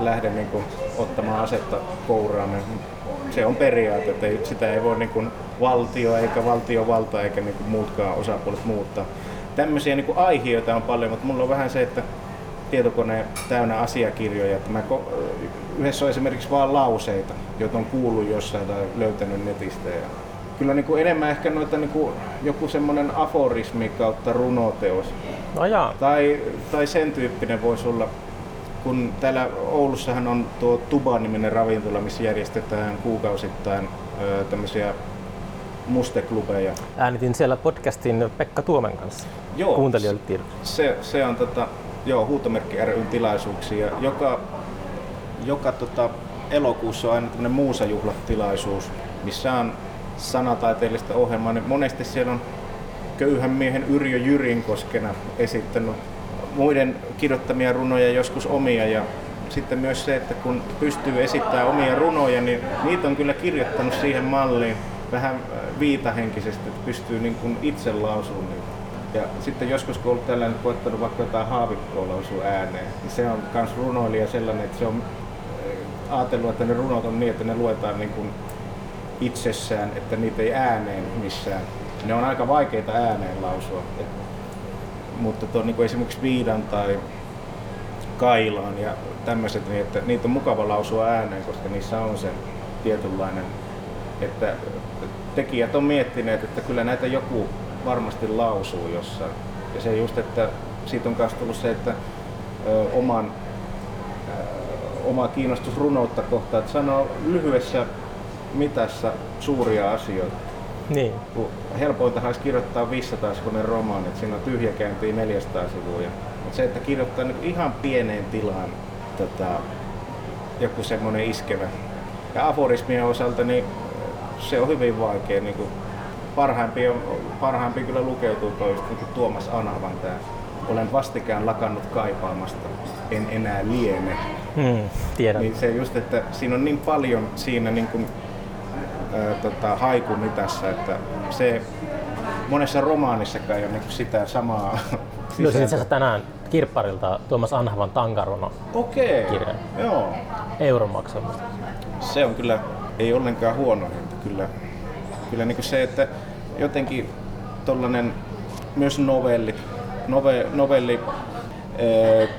lähde niin kuin, ottamaan asetta kouraan, niin se on periaate, että ei, sitä ei voi niin kuin, valtio eikä valtiovalta eikä niin kuin, muutkaan osapuolet muuttaa. Tämmöisiä niin kuin, aiheita on paljon, mutta mulla on vähän se, että tietokone täynnä asiakirjoja, että mä yhdessä on esimerkiksi vaan lauseita, joita on kuullut jossain tai löytänyt netistä. Ja kyllä niin kuin enemmän ehkä noita niin kuin joku semmoinen aforismi kautta runoteos No jaa. tai, tai sen tyyppinen voisi olla, kun täällä Oulussahan on tuo Tuba-niminen ravintola, missä järjestetään kuukausittain ö, tämmöisiä musteklubeja. Äänitin siellä podcastin Pekka Tuomen kanssa. Joo. Kuuntelijoille tiedot. Se, se on tota, joo, huutomerkki ryn tilaisuuksia. Joka, joka tota, elokuussa on aina tämmöinen muusajuhlatilaisuus, missä on sanataiteellista ohjelmaa. Niin monesti siellä on köyhän miehen Yrjö Jyrinkoskena esittänyt muiden kirjoittamia runoja, joskus omia. Ja sitten myös se, että kun pystyy esittämään omia runoja, niin niitä on kyllä kirjoittanut siihen malliin vähän äh, viitahenkisesti, että pystyy niin kuin itse lausumaan niitä. Ja sitten joskus kun ollut tällainen, koettanut vaikka jotain haavikkoa lausua ääneen, niin se on myös runoilija sellainen, että se on äh, ajatellut, että ne runot on niin, että ne luetaan niin kuin itsessään, että niitä ei ääneen missään. Ne on aika vaikeita ääneen lausua. Et, mutta tuo, niin esimerkiksi Viidan tai Kailaan ja tämmöiset, niin että niitä on mukava lausua ääneen, koska niissä on se tietynlainen, että tekijät on miettineet, että kyllä näitä joku varmasti lausuu jossain. Ja se just, että siitä on myös tullut se, että ö, oman, ö, oma kiinnostus runoutta kohtaan, että sanoo lyhyessä mitassa suuria asioita. Niin. Kun helpointa olisi kirjoittaa 500 sivuinen romaani, että siinä on tyhjäkäyntiä 400 sivua. Mutta se, että kirjoittaa niin ihan pieneen tilaan tota, joku semmoinen iskevä. Ja aforismien osalta niin se on hyvin vaikea. Niin kuin parhaimpia, parhaimpia kyllä lukeutuu toista, niin kuin Tuomas Anhavan tämä. Olen vastikään lakannut kaipaamasta, en enää liene. Mm, tiedän. Niin se just, että siinä on niin paljon siinä niin kuin, ää, tota, haikumitassa, että se monessa romaanissakaan ei ole niin sitä samaa Löysin itse sisältöä. asiassa tänään kirpparilta Tuomas Anhavan Tankarono Okei, kirja. joo. euron maksamista. Se on kyllä, ei ollenkaan huono hinta. Kyllä, kyllä niin se, että jotenkin tollanen myös novelli, nove, novelli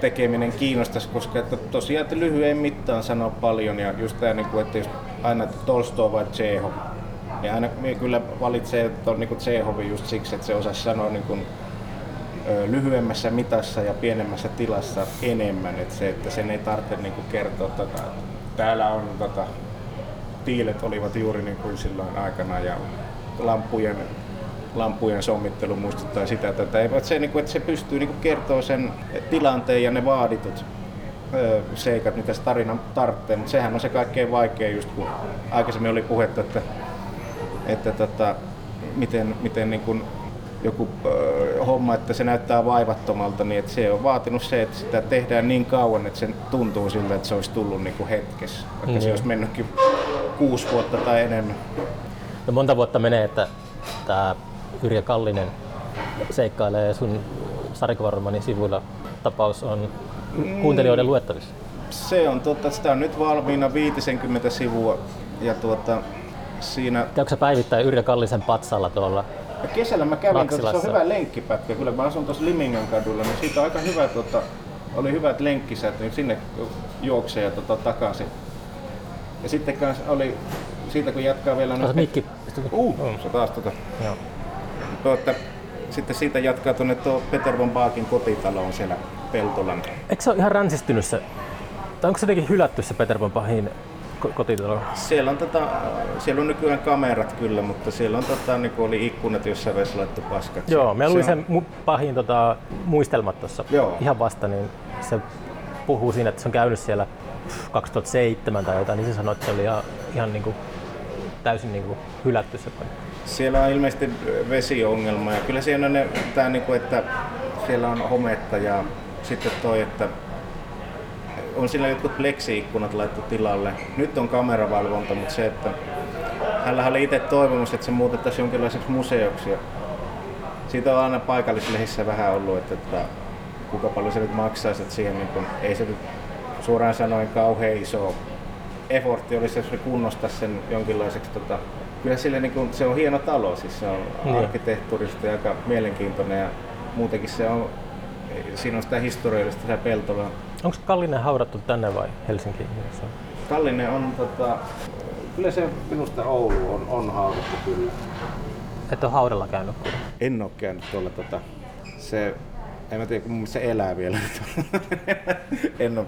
tekeminen kiinnostaisi, koska että tosiaan että lyhyen mittaan sanoo paljon ja just tämä, niin kuin, että jos aina Tolstoi vai Tsehov, niin aina minä kyllä valitsee tuon niin Tsehovin just siksi, että se osaa sanoa niin kuin, ö, lyhyemmässä mitassa ja pienemmässä tilassa enemmän. Että se, että sen ei tarvitse niin kuin kertoa, tota, täällä on tota, tiilet olivat juuri niin kuin silloin aikana ja lampujen, lampujen sommittelu muistuttaa sitä, että, ei, että, se, niin kuin, että se pystyy niin kuin kertoa sen tilanteen ja ne vaaditut seikat, mitä se tarina tarvitsee, mutta sehän on se kaikkein vaikein just kun aikaisemmin oli puhetta, että, että tota, miten, miten niin kuin joku ö, homma, että se näyttää vaivattomalta, niin että se on vaatinut se, että sitä tehdään niin kauan, että se tuntuu siltä, että se olisi tullut niin kuin hetkessä, vaikka Niin. se olisi mennytkin kuusi vuotta tai enemmän. No monta vuotta menee, että tämä Yrjö Kallinen seikkailee sun sarjakuvaromanin sivuilla. Tapaus on kuuntelijoiden luettavissa. Se on totta, sitä on nyt valmiina 50 sivua ja tuota, siinä Käykö sä päivittäin Yrjö Kallisen patsalla tuolla? Ja kesällä mä kävin, tuota, se on hyvä lenkkipätkä. Kyllä mä asun tuossa Limingen kadulla, niin siitä on aika hyvä, tuota, oli hyvät lenkkisät, niin sinne juoksee ja tuota, takaisin. Ja sitten kans oli, siitä kun jatkaa vielä... Se mikki? Uh, se taas tota. Joo. Tuota, sitten siitä jatkaa tuonne tuo Peter von Baakin kotitaloon siellä Peltolan. Eikö se ole ihan ränsistynyt se? Tai onko se jotenkin hylätty se Peter von Bachin ko- kotitalo? Siellä on, tota, siellä on nykyään kamerat kyllä, mutta siellä on tota, niin oli ikkunat, joissa vesi laittu paskat. Joo, mä Se luin on- sen mu- pahin tota, muistelmat tuossa ihan vasta, niin se puhuu siinä, että se on käynyt siellä pff, 2007 tai jotain, niin se sanoi, että se oli ihan, ihan niin kuin, täysin niin kuin hylätty se paikka. Siellä on ilmeisesti vesiongelma ja kyllä siellä on ne, tää niinku, että siellä on hometta ja sitten toi, että on sillä jotkut pleksi-ikkunat laittu tilalle. Nyt on kameravalvonta, mutta se, että hänellä oli itse toivomus, että se muutettaisiin jonkinlaiseksi museoksi. Ja siitä on aina paikallislehissä vähän ollut, että, että kuinka paljon se nyt maksaisi, että siihen niin kun, ei se nyt suoraan sanoen kauhean iso effortti olisi, jos se kunnostaa sen jonkinlaiseksi tota, Kyllä sille niin kun, se on hieno talo, siis se on Niin. arkkitehtuurisesti aika mielenkiintoinen ja muutenkin se on, siinä on sitä historiallista se peltola. Onko Kallinen haudattu tänne vai Helsinkiin? Kallinen on tota, kyllä se minusta Oulu on, on haudattu kyllä. Et ole haudalla käynyt kuitenkin. En ole käynyt tuolla tota, se, en mä tiedä, kun se elää vielä. en, ole,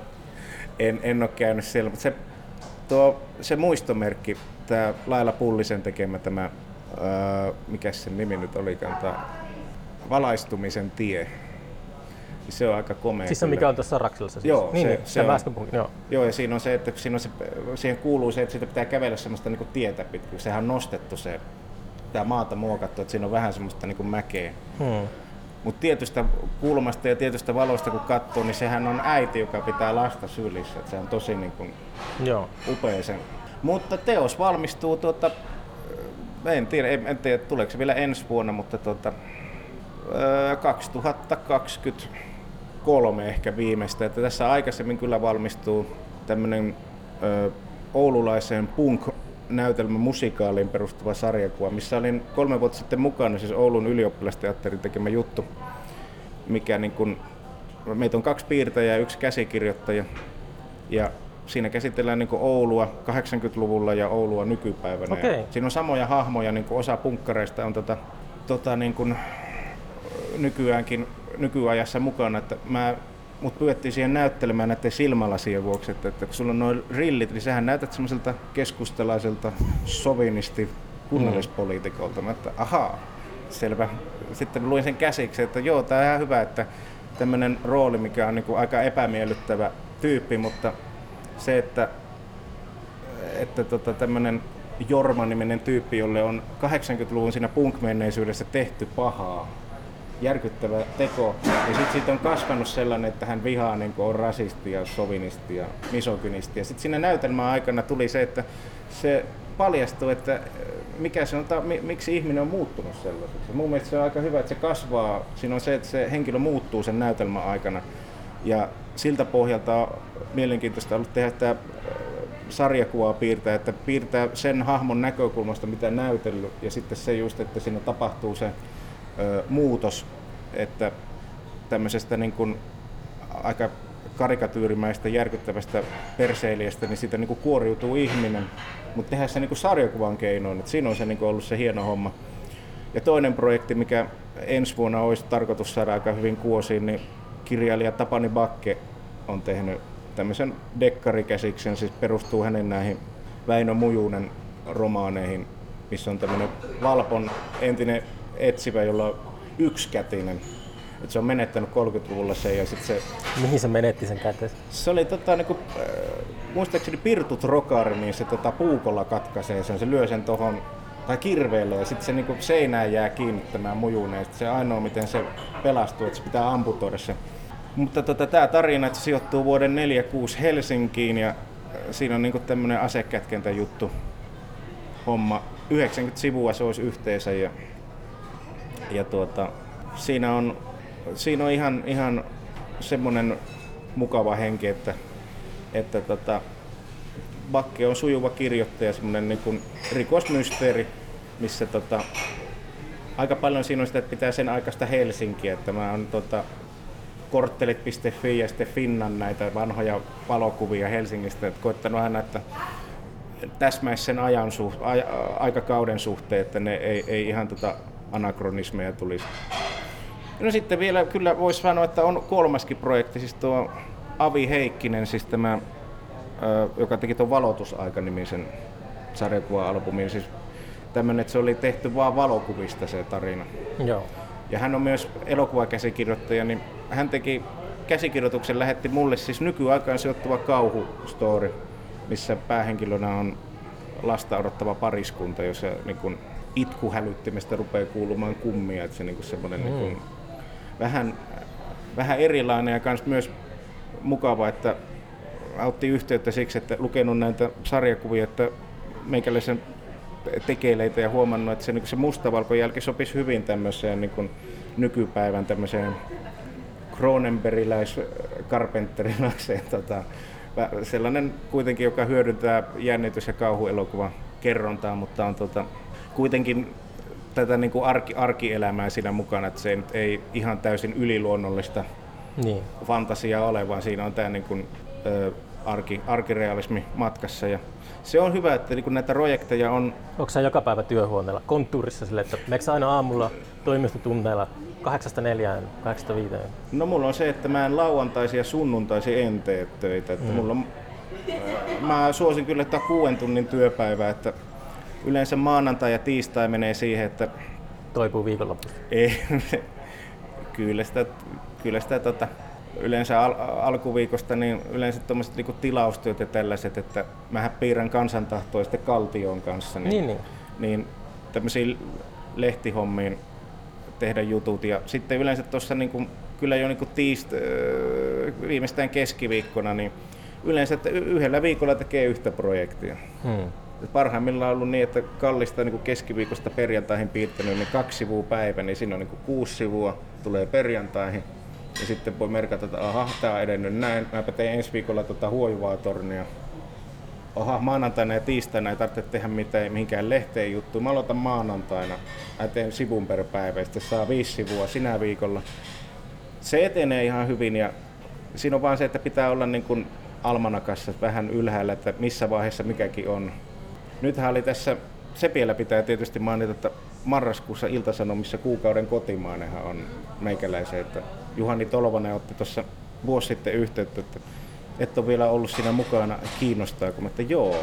en, en ole käynyt siellä, mutta se, tuo, se muistomerkki, tämä Laila Pullisen tekemä tämä, öö, mikä sen nimi nyt olikaan, tämä valaistumisen tie. Niin se on aika komea. Siis se, mikä on tuossa Raksilassa siis. Joo, niin, se, niin, se, se on, joo. joo. ja siinä on se, että siinä on se, siihen kuuluu se, että siitä pitää kävellä semmoista niin kuin tietä pitkin. Sehän on nostettu se, tämä maata muokattu, että siinä on vähän semmoista niin kuin mäkeä. Hmm. Mutta tietystä kulmasta ja tietystä valosta kun katsoo, niin sehän on äiti, joka pitää lasta sylissä. Et se on tosi niin kuin Joo. upea sen. Mutta teos valmistuu, tuota, en, tiedä, en, en tiedä tuleeko se vielä ensi vuonna, mutta tuota, 2020 kolme ehkä viimeistä. Että tässä aikaisemmin kyllä valmistuu tämmöinen Oululaisen oululaiseen punk näytelmä musikaaliin perustuva sarjakuva, missä olin kolme vuotta sitten mukana, siis Oulun ylioppilasteatterin tekemä juttu, mikä niin kun, meitä on kaksi piirtäjää ja yksi käsikirjoittaja, ja siinä käsitellään niin Oulua 80-luvulla ja Oulua nykypäivänä. Okay. Ja siinä on samoja hahmoja, niin osa punkkareista on tota, tota niin kun, nykyäänkin nykyajassa mukana. Että mä, mut pyydettiin siihen näyttelemään näiden silmälasien vuoksi, että, että kun sulla on noin rillit, niin sähän näytät semmoiselta keskustalaiselta sovinisti kunnallispoliitikolta. Mä että ahaa, selvä. Sitten luin sen käsiksi, että joo, tää on ihan hyvä, että tämmöinen rooli, mikä on niin aika epämiellyttävä tyyppi, mutta se, että, että tota, tämmöinen Jorma-niminen tyyppi, jolle on 80-luvun siinä punk-menneisyydessä tehty pahaa, järkyttävä teko, ja sitten siitä on kasvanut sellainen, että hän vihaa niin on rasisti ja sovinisti ja sitten siinä näytelmän aikana tuli se, että se paljastui, että äh, mikä se on, ta- mi- miksi ihminen on muuttunut sellaiseksi. Mun mielestä se on aika hyvä, että se kasvaa. Siinä on se, että se henkilö muuttuu sen näytelmän aikana. Ja siltä pohjalta on mielenkiintoista ollut tehdä tämä sarjakuvaa piirtää, että piirtää sen hahmon näkökulmasta, mitä näytellyt, ja sitten se just, että siinä tapahtuu se muutos, että tämmöisestä niin kuin aika karikatyyrimäistä, järkyttävästä perseilijästä, niin siitä niin kuin kuoriutuu ihminen, mutta tehdään se niin kuin sarjakuvan keinoin, että siinä on se niin kuin ollut se hieno homma. Ja toinen projekti, mikä ensi vuonna olisi tarkoitus saada aika hyvin kuosiin, niin kirjailija Tapani Bakke on tehnyt tämmöisen dekkarikäsiksen, siis perustuu hänen näihin Väinö Mujunen romaaneihin, missä on tämmöinen Valpon entinen etsivä, jolla on yksikätinen. Et se on menettänyt 30-luvulla sen ja sitten se Mihin se menetti sen käteensä? se oli tota, niinku, äh, muistaakseni Pirtut Rokari, niin se tota, puukolla katkaisee sen, se lyö sen tohon tai kirveelle ja sitten se niinku seinään jää kiinnittämään mujuneen. Sitten se ainoa miten se pelastuu, että se pitää amputoida se. Mutta tota, tämä tarina että se sijoittuu vuoden 46 Helsinkiin ja äh, siinä on niinku tämmöinen asekätkentä juttu homma. 90 sivua se olisi yhteensä ja, ja tuota, siinä on, siinä on ihan, ihan semmoinen mukava henki, että, että tota, Bakke on sujuva kirjoittaja, semmoinen niin rikosmysteeri, missä tota, aika paljon siinä on sitä, että pitää sen aikaista Helsinkiä, että mä oon tota, korttelit.fi ja sitten Finnan näitä vanhoja valokuvia Helsingistä, että koittanut aina, että täsmäisi sen ajan suht, a, aikakauden suhteen, että ne ei, ei ihan tota anakronismeja tulisi. No sitten vielä kyllä voisi sanoa, että on kolmaskin projekti, siis tuo Avi Heikkinen, siis tämä joka teki tuon Valotusaika-nimisen sarjakuva-albumin. Siis tämmönen, että se oli tehty vaan valokuvista se tarina. Joo. Ja hän on myös elokuvakäsikirjoittaja, niin hän teki käsikirjoituksen, lähetti mulle siis nykyaikaan sijoittuva kauhustory, missä päähenkilönä on lasta odottava pariskunta, jossa niin kun itkuhälyttimestä rupeaa kuulumaan kummia, että se niin kuin semmoinen mm. niin kun, vähän, vähän erilainen ja kans myös mukava, että otti yhteyttä siksi, että lukenut näitä sarjakuvia, että meikäläisen tekeileitä ja huomannut, että se, niin se mustavalkojälki sopisi hyvin tämmöiseen niin kuin nykypäivän tämmöiseen Cronenbergiläis karpenterilaiseen tota, sellainen kuitenkin, joka hyödyntää jännitys- ja kauhuelokuvan kerrontaa, mutta on tota, kuitenkin tätä niin kuin arki, arkielämää siinä mukana, että se ei, ei ihan täysin yliluonnollista niin. fantasiaa ole, vaan siinä on tämä niin kuin, ö, arki, arkirealismi matkassa. Ja se on hyvä, että niin näitä projekteja on... Onko se joka päivä työhuoneella, konttuurissa sille, että meneekö aina aamulla toimistotunneilla 8-4, 8-5? No mulla on se, että mä en lauantaisia ja sunnuntaisi en tee töitä. Että mm. mulla on, mä suosin kyllä että kuuden tunnin työpäivää, että yleensä maanantai ja tiistai menee siihen, että... Toipuu viikonlopussa? Ei, kyllä sitä, kyllä sitä tota, yleensä al- alkuviikosta niin yleensä tuommoiset niinku tilaustyöt ja tällaiset, että mä piirrän kansantahtoa sitten Kaltion kanssa. Niin, niin, niin. niin tämmöisiin lehtihommiin tehdä jutut. Ja sitten yleensä tuossa niin kyllä jo niin tiist, viimeistään keskiviikkona, niin yleensä että yhdellä viikolla tekee yhtä projektia. Hmm. Parhaimmillaan on ollut niin, että kallista niin keskiviikosta perjantaihin piirtänyt niin kaksi sivua päivä, niin siinä on niin kuusi sivua, tulee perjantaihin. Ja sitten voi merkata, että aha, tämä on edennyt näin. Mä teen ensi viikolla tuota huojuvaa tornia oha, maanantaina ja tiistaina ei tarvitse tehdä mitään, mihinkään lehteen juttu. Mä aloitan maanantaina, mä teen sivun per päivä ja sitten saa viisi sivua sinä viikolla. Se etenee ihan hyvin ja siinä on vaan se, että pitää olla niin kuin almanakassa vähän ylhäällä, että missä vaiheessa mikäkin on. Nythän oli tässä, Sepiellä pitää tietysti mainita, että marraskuussa Iltasanomissa kuukauden kotimaanenhan on meikäläisen, että Juhani Tolvanen otti tuossa vuosi sitten yhteyttä, että et ole vielä ollut siinä mukana, kiinnostaa, kun että joo,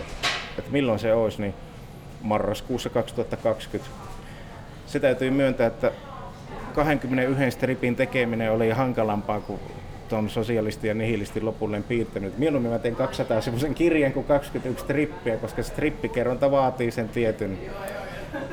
että milloin se olisi, niin marraskuussa 2020. Se täytyy myöntää, että 21 stripin tekeminen oli hankalampaa kuin tuon sosialisti ja nihilistin lopulleen piirtänyt. Mieluummin mä teen 200 sivuisen kirjan kuin 21 strippiä, koska strippikerronta vaatii sen tietyn,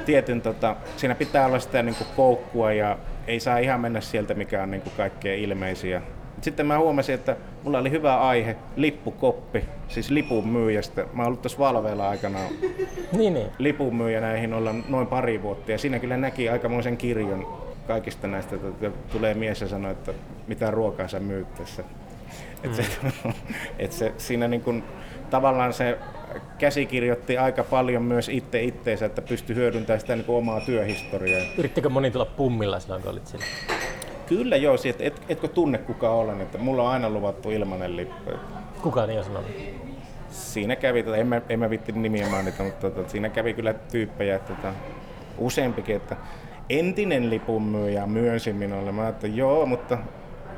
tietyn tota, siinä pitää olla sitä niin kuin koukkua ja ei saa ihan mennä sieltä, mikä on niin kuin kaikkein ilmeisiä sitten mä huomasin, että mulla oli hyvä aihe, lippukoppi, siis lipun myyjästä. Mä oon ollut tuossa Valveella aikana niin, niin. lipun myyjä näihin olla noin pari vuotta. Ja siinä kyllä näki aikamoisen kirjon kaikista näistä. Että tulee mies ja sanoo, että mitä ruokaa sä myyt tässä. Mm. Et se, et se, siinä niin kun, tavallaan se käsikirjoitti aika paljon myös itse itteensä, että pystyi hyödyntämään sitä niin omaa työhistoriaa. Yrittikö moni tulla pummilla silloin, kun olit siellä? Kyllä joo, et, et, etkö tunne kuka olen, että mulla on aina luvattu ilmanen lippu. Kuka niin on sanonut? Siinä kävi, tota, en, mä, en mä vitti nimiä mainita, mutta tota, siinä kävi kyllä tyyppejä, että tota, useampikin, että entinen lipunmyyjä myönsi minulle. Mä että joo, mutta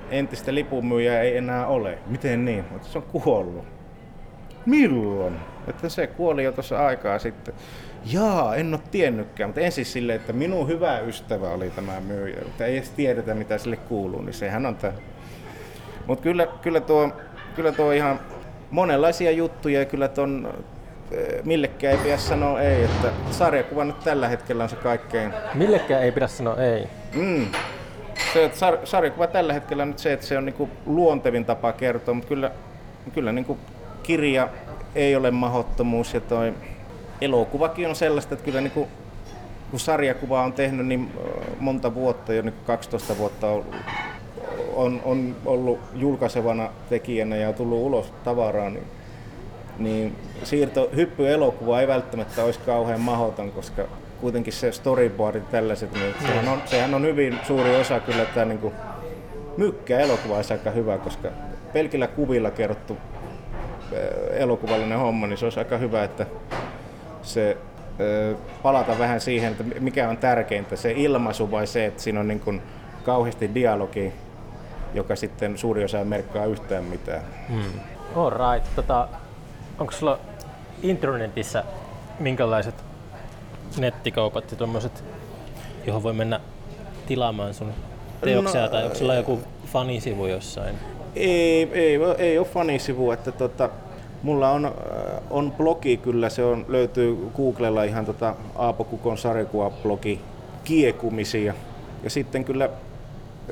entistä lipunmyyjää ei enää ole. Miten niin? Mutta se on kuollut. Milloin? Että se kuoli jo tuossa aikaa sitten. Jaa, en ole tiennytkään, mutta ensin silleen, että minun hyvä ystävä oli tämä myyjä, mutta ei edes tiedetä mitä sille kuuluu, niin sehän on tämä. Mutta kyllä, kyllä, tuo, kyllä tuo ihan monenlaisia juttuja ja kyllä tuon eh, millekään ei pidä sanoa ei, että sarjakuva nyt tällä hetkellä on se kaikkein... Millekään ei pidä sanoa ei? Mm. Se, että sar, sarjakuva tällä hetkellä on nyt se, että se on niinku luontevin tapa kertoa, mutta kyllä, kyllä niinku kirja ei ole mahottomuus ja toi elokuvakin on sellaista, että kyllä niin kuin, kun sarjakuva on tehnyt niin monta vuotta, jo niin 12 vuotta on, on, on ollut julkaisevana tekijänä ja tullut ulos tavaraa, niin, niin siirto, hyppy elokuva ei välttämättä olisi kauhean mahoton, koska kuitenkin se storyboard tällaiset, niin mm. sehän, on, sehän on hyvin suuri osa kyllä tämä niin kuin, mykkä elokuva olisi aika hyvä, koska pelkillä kuvilla kerrottu elokuvallinen homma, niin se olisi aika hyvä, että se palata vähän siihen, että mikä on tärkeintä, se ilmaisu vai se, että siinä on niin kuin kauheasti dialogi, joka sitten suuri osa merkkaa yhtään mitään. Hmm. All right. Tota, onko sulla internetissä minkälaiset nettikaupat ja tuommoiset, johon voi mennä tilaamaan sun teoksia, No, tai onko sulla joku fanisivu jossain? Ei, ei, ei ole fanisivu, että tota, mulla on, äh, on blogi kyllä, se on, löytyy Googlella ihan tota Aapo Kukon sarjakuva-blogi Kiekumisia. Ja sitten kyllä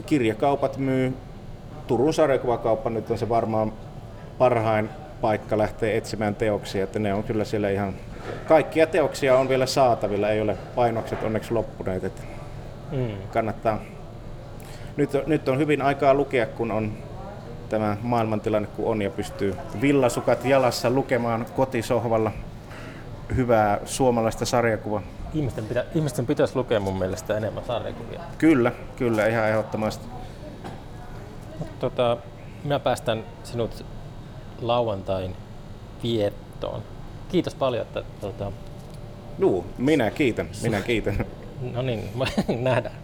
kirjakaupat myy, Turun sarjakuvakauppa nyt on se varmaan parhain paikka lähteä etsimään teoksia, että ne on kyllä siellä ihan, kaikkia teoksia on vielä saatavilla, ei ole painokset onneksi loppuneet, että Mm. kannattaa. Nyt, nyt on hyvin aikaa lukea, kun on tämä maailmantilanne kun on ja pystyy villasukat jalassa lukemaan kotisohvalla hyvää suomalaista sarjakuvaa. Ihmisten, pitä, ihmisten pitäisi lukea mun mielestä enemmän sarjakuvia. Kyllä, kyllä, ihan ehdottomasti. Tota, minä päästän sinut lauantain viettoon. Kiitos paljon, että tota, Juu, minä kiitän, minä kiitän. no niin, nähdään.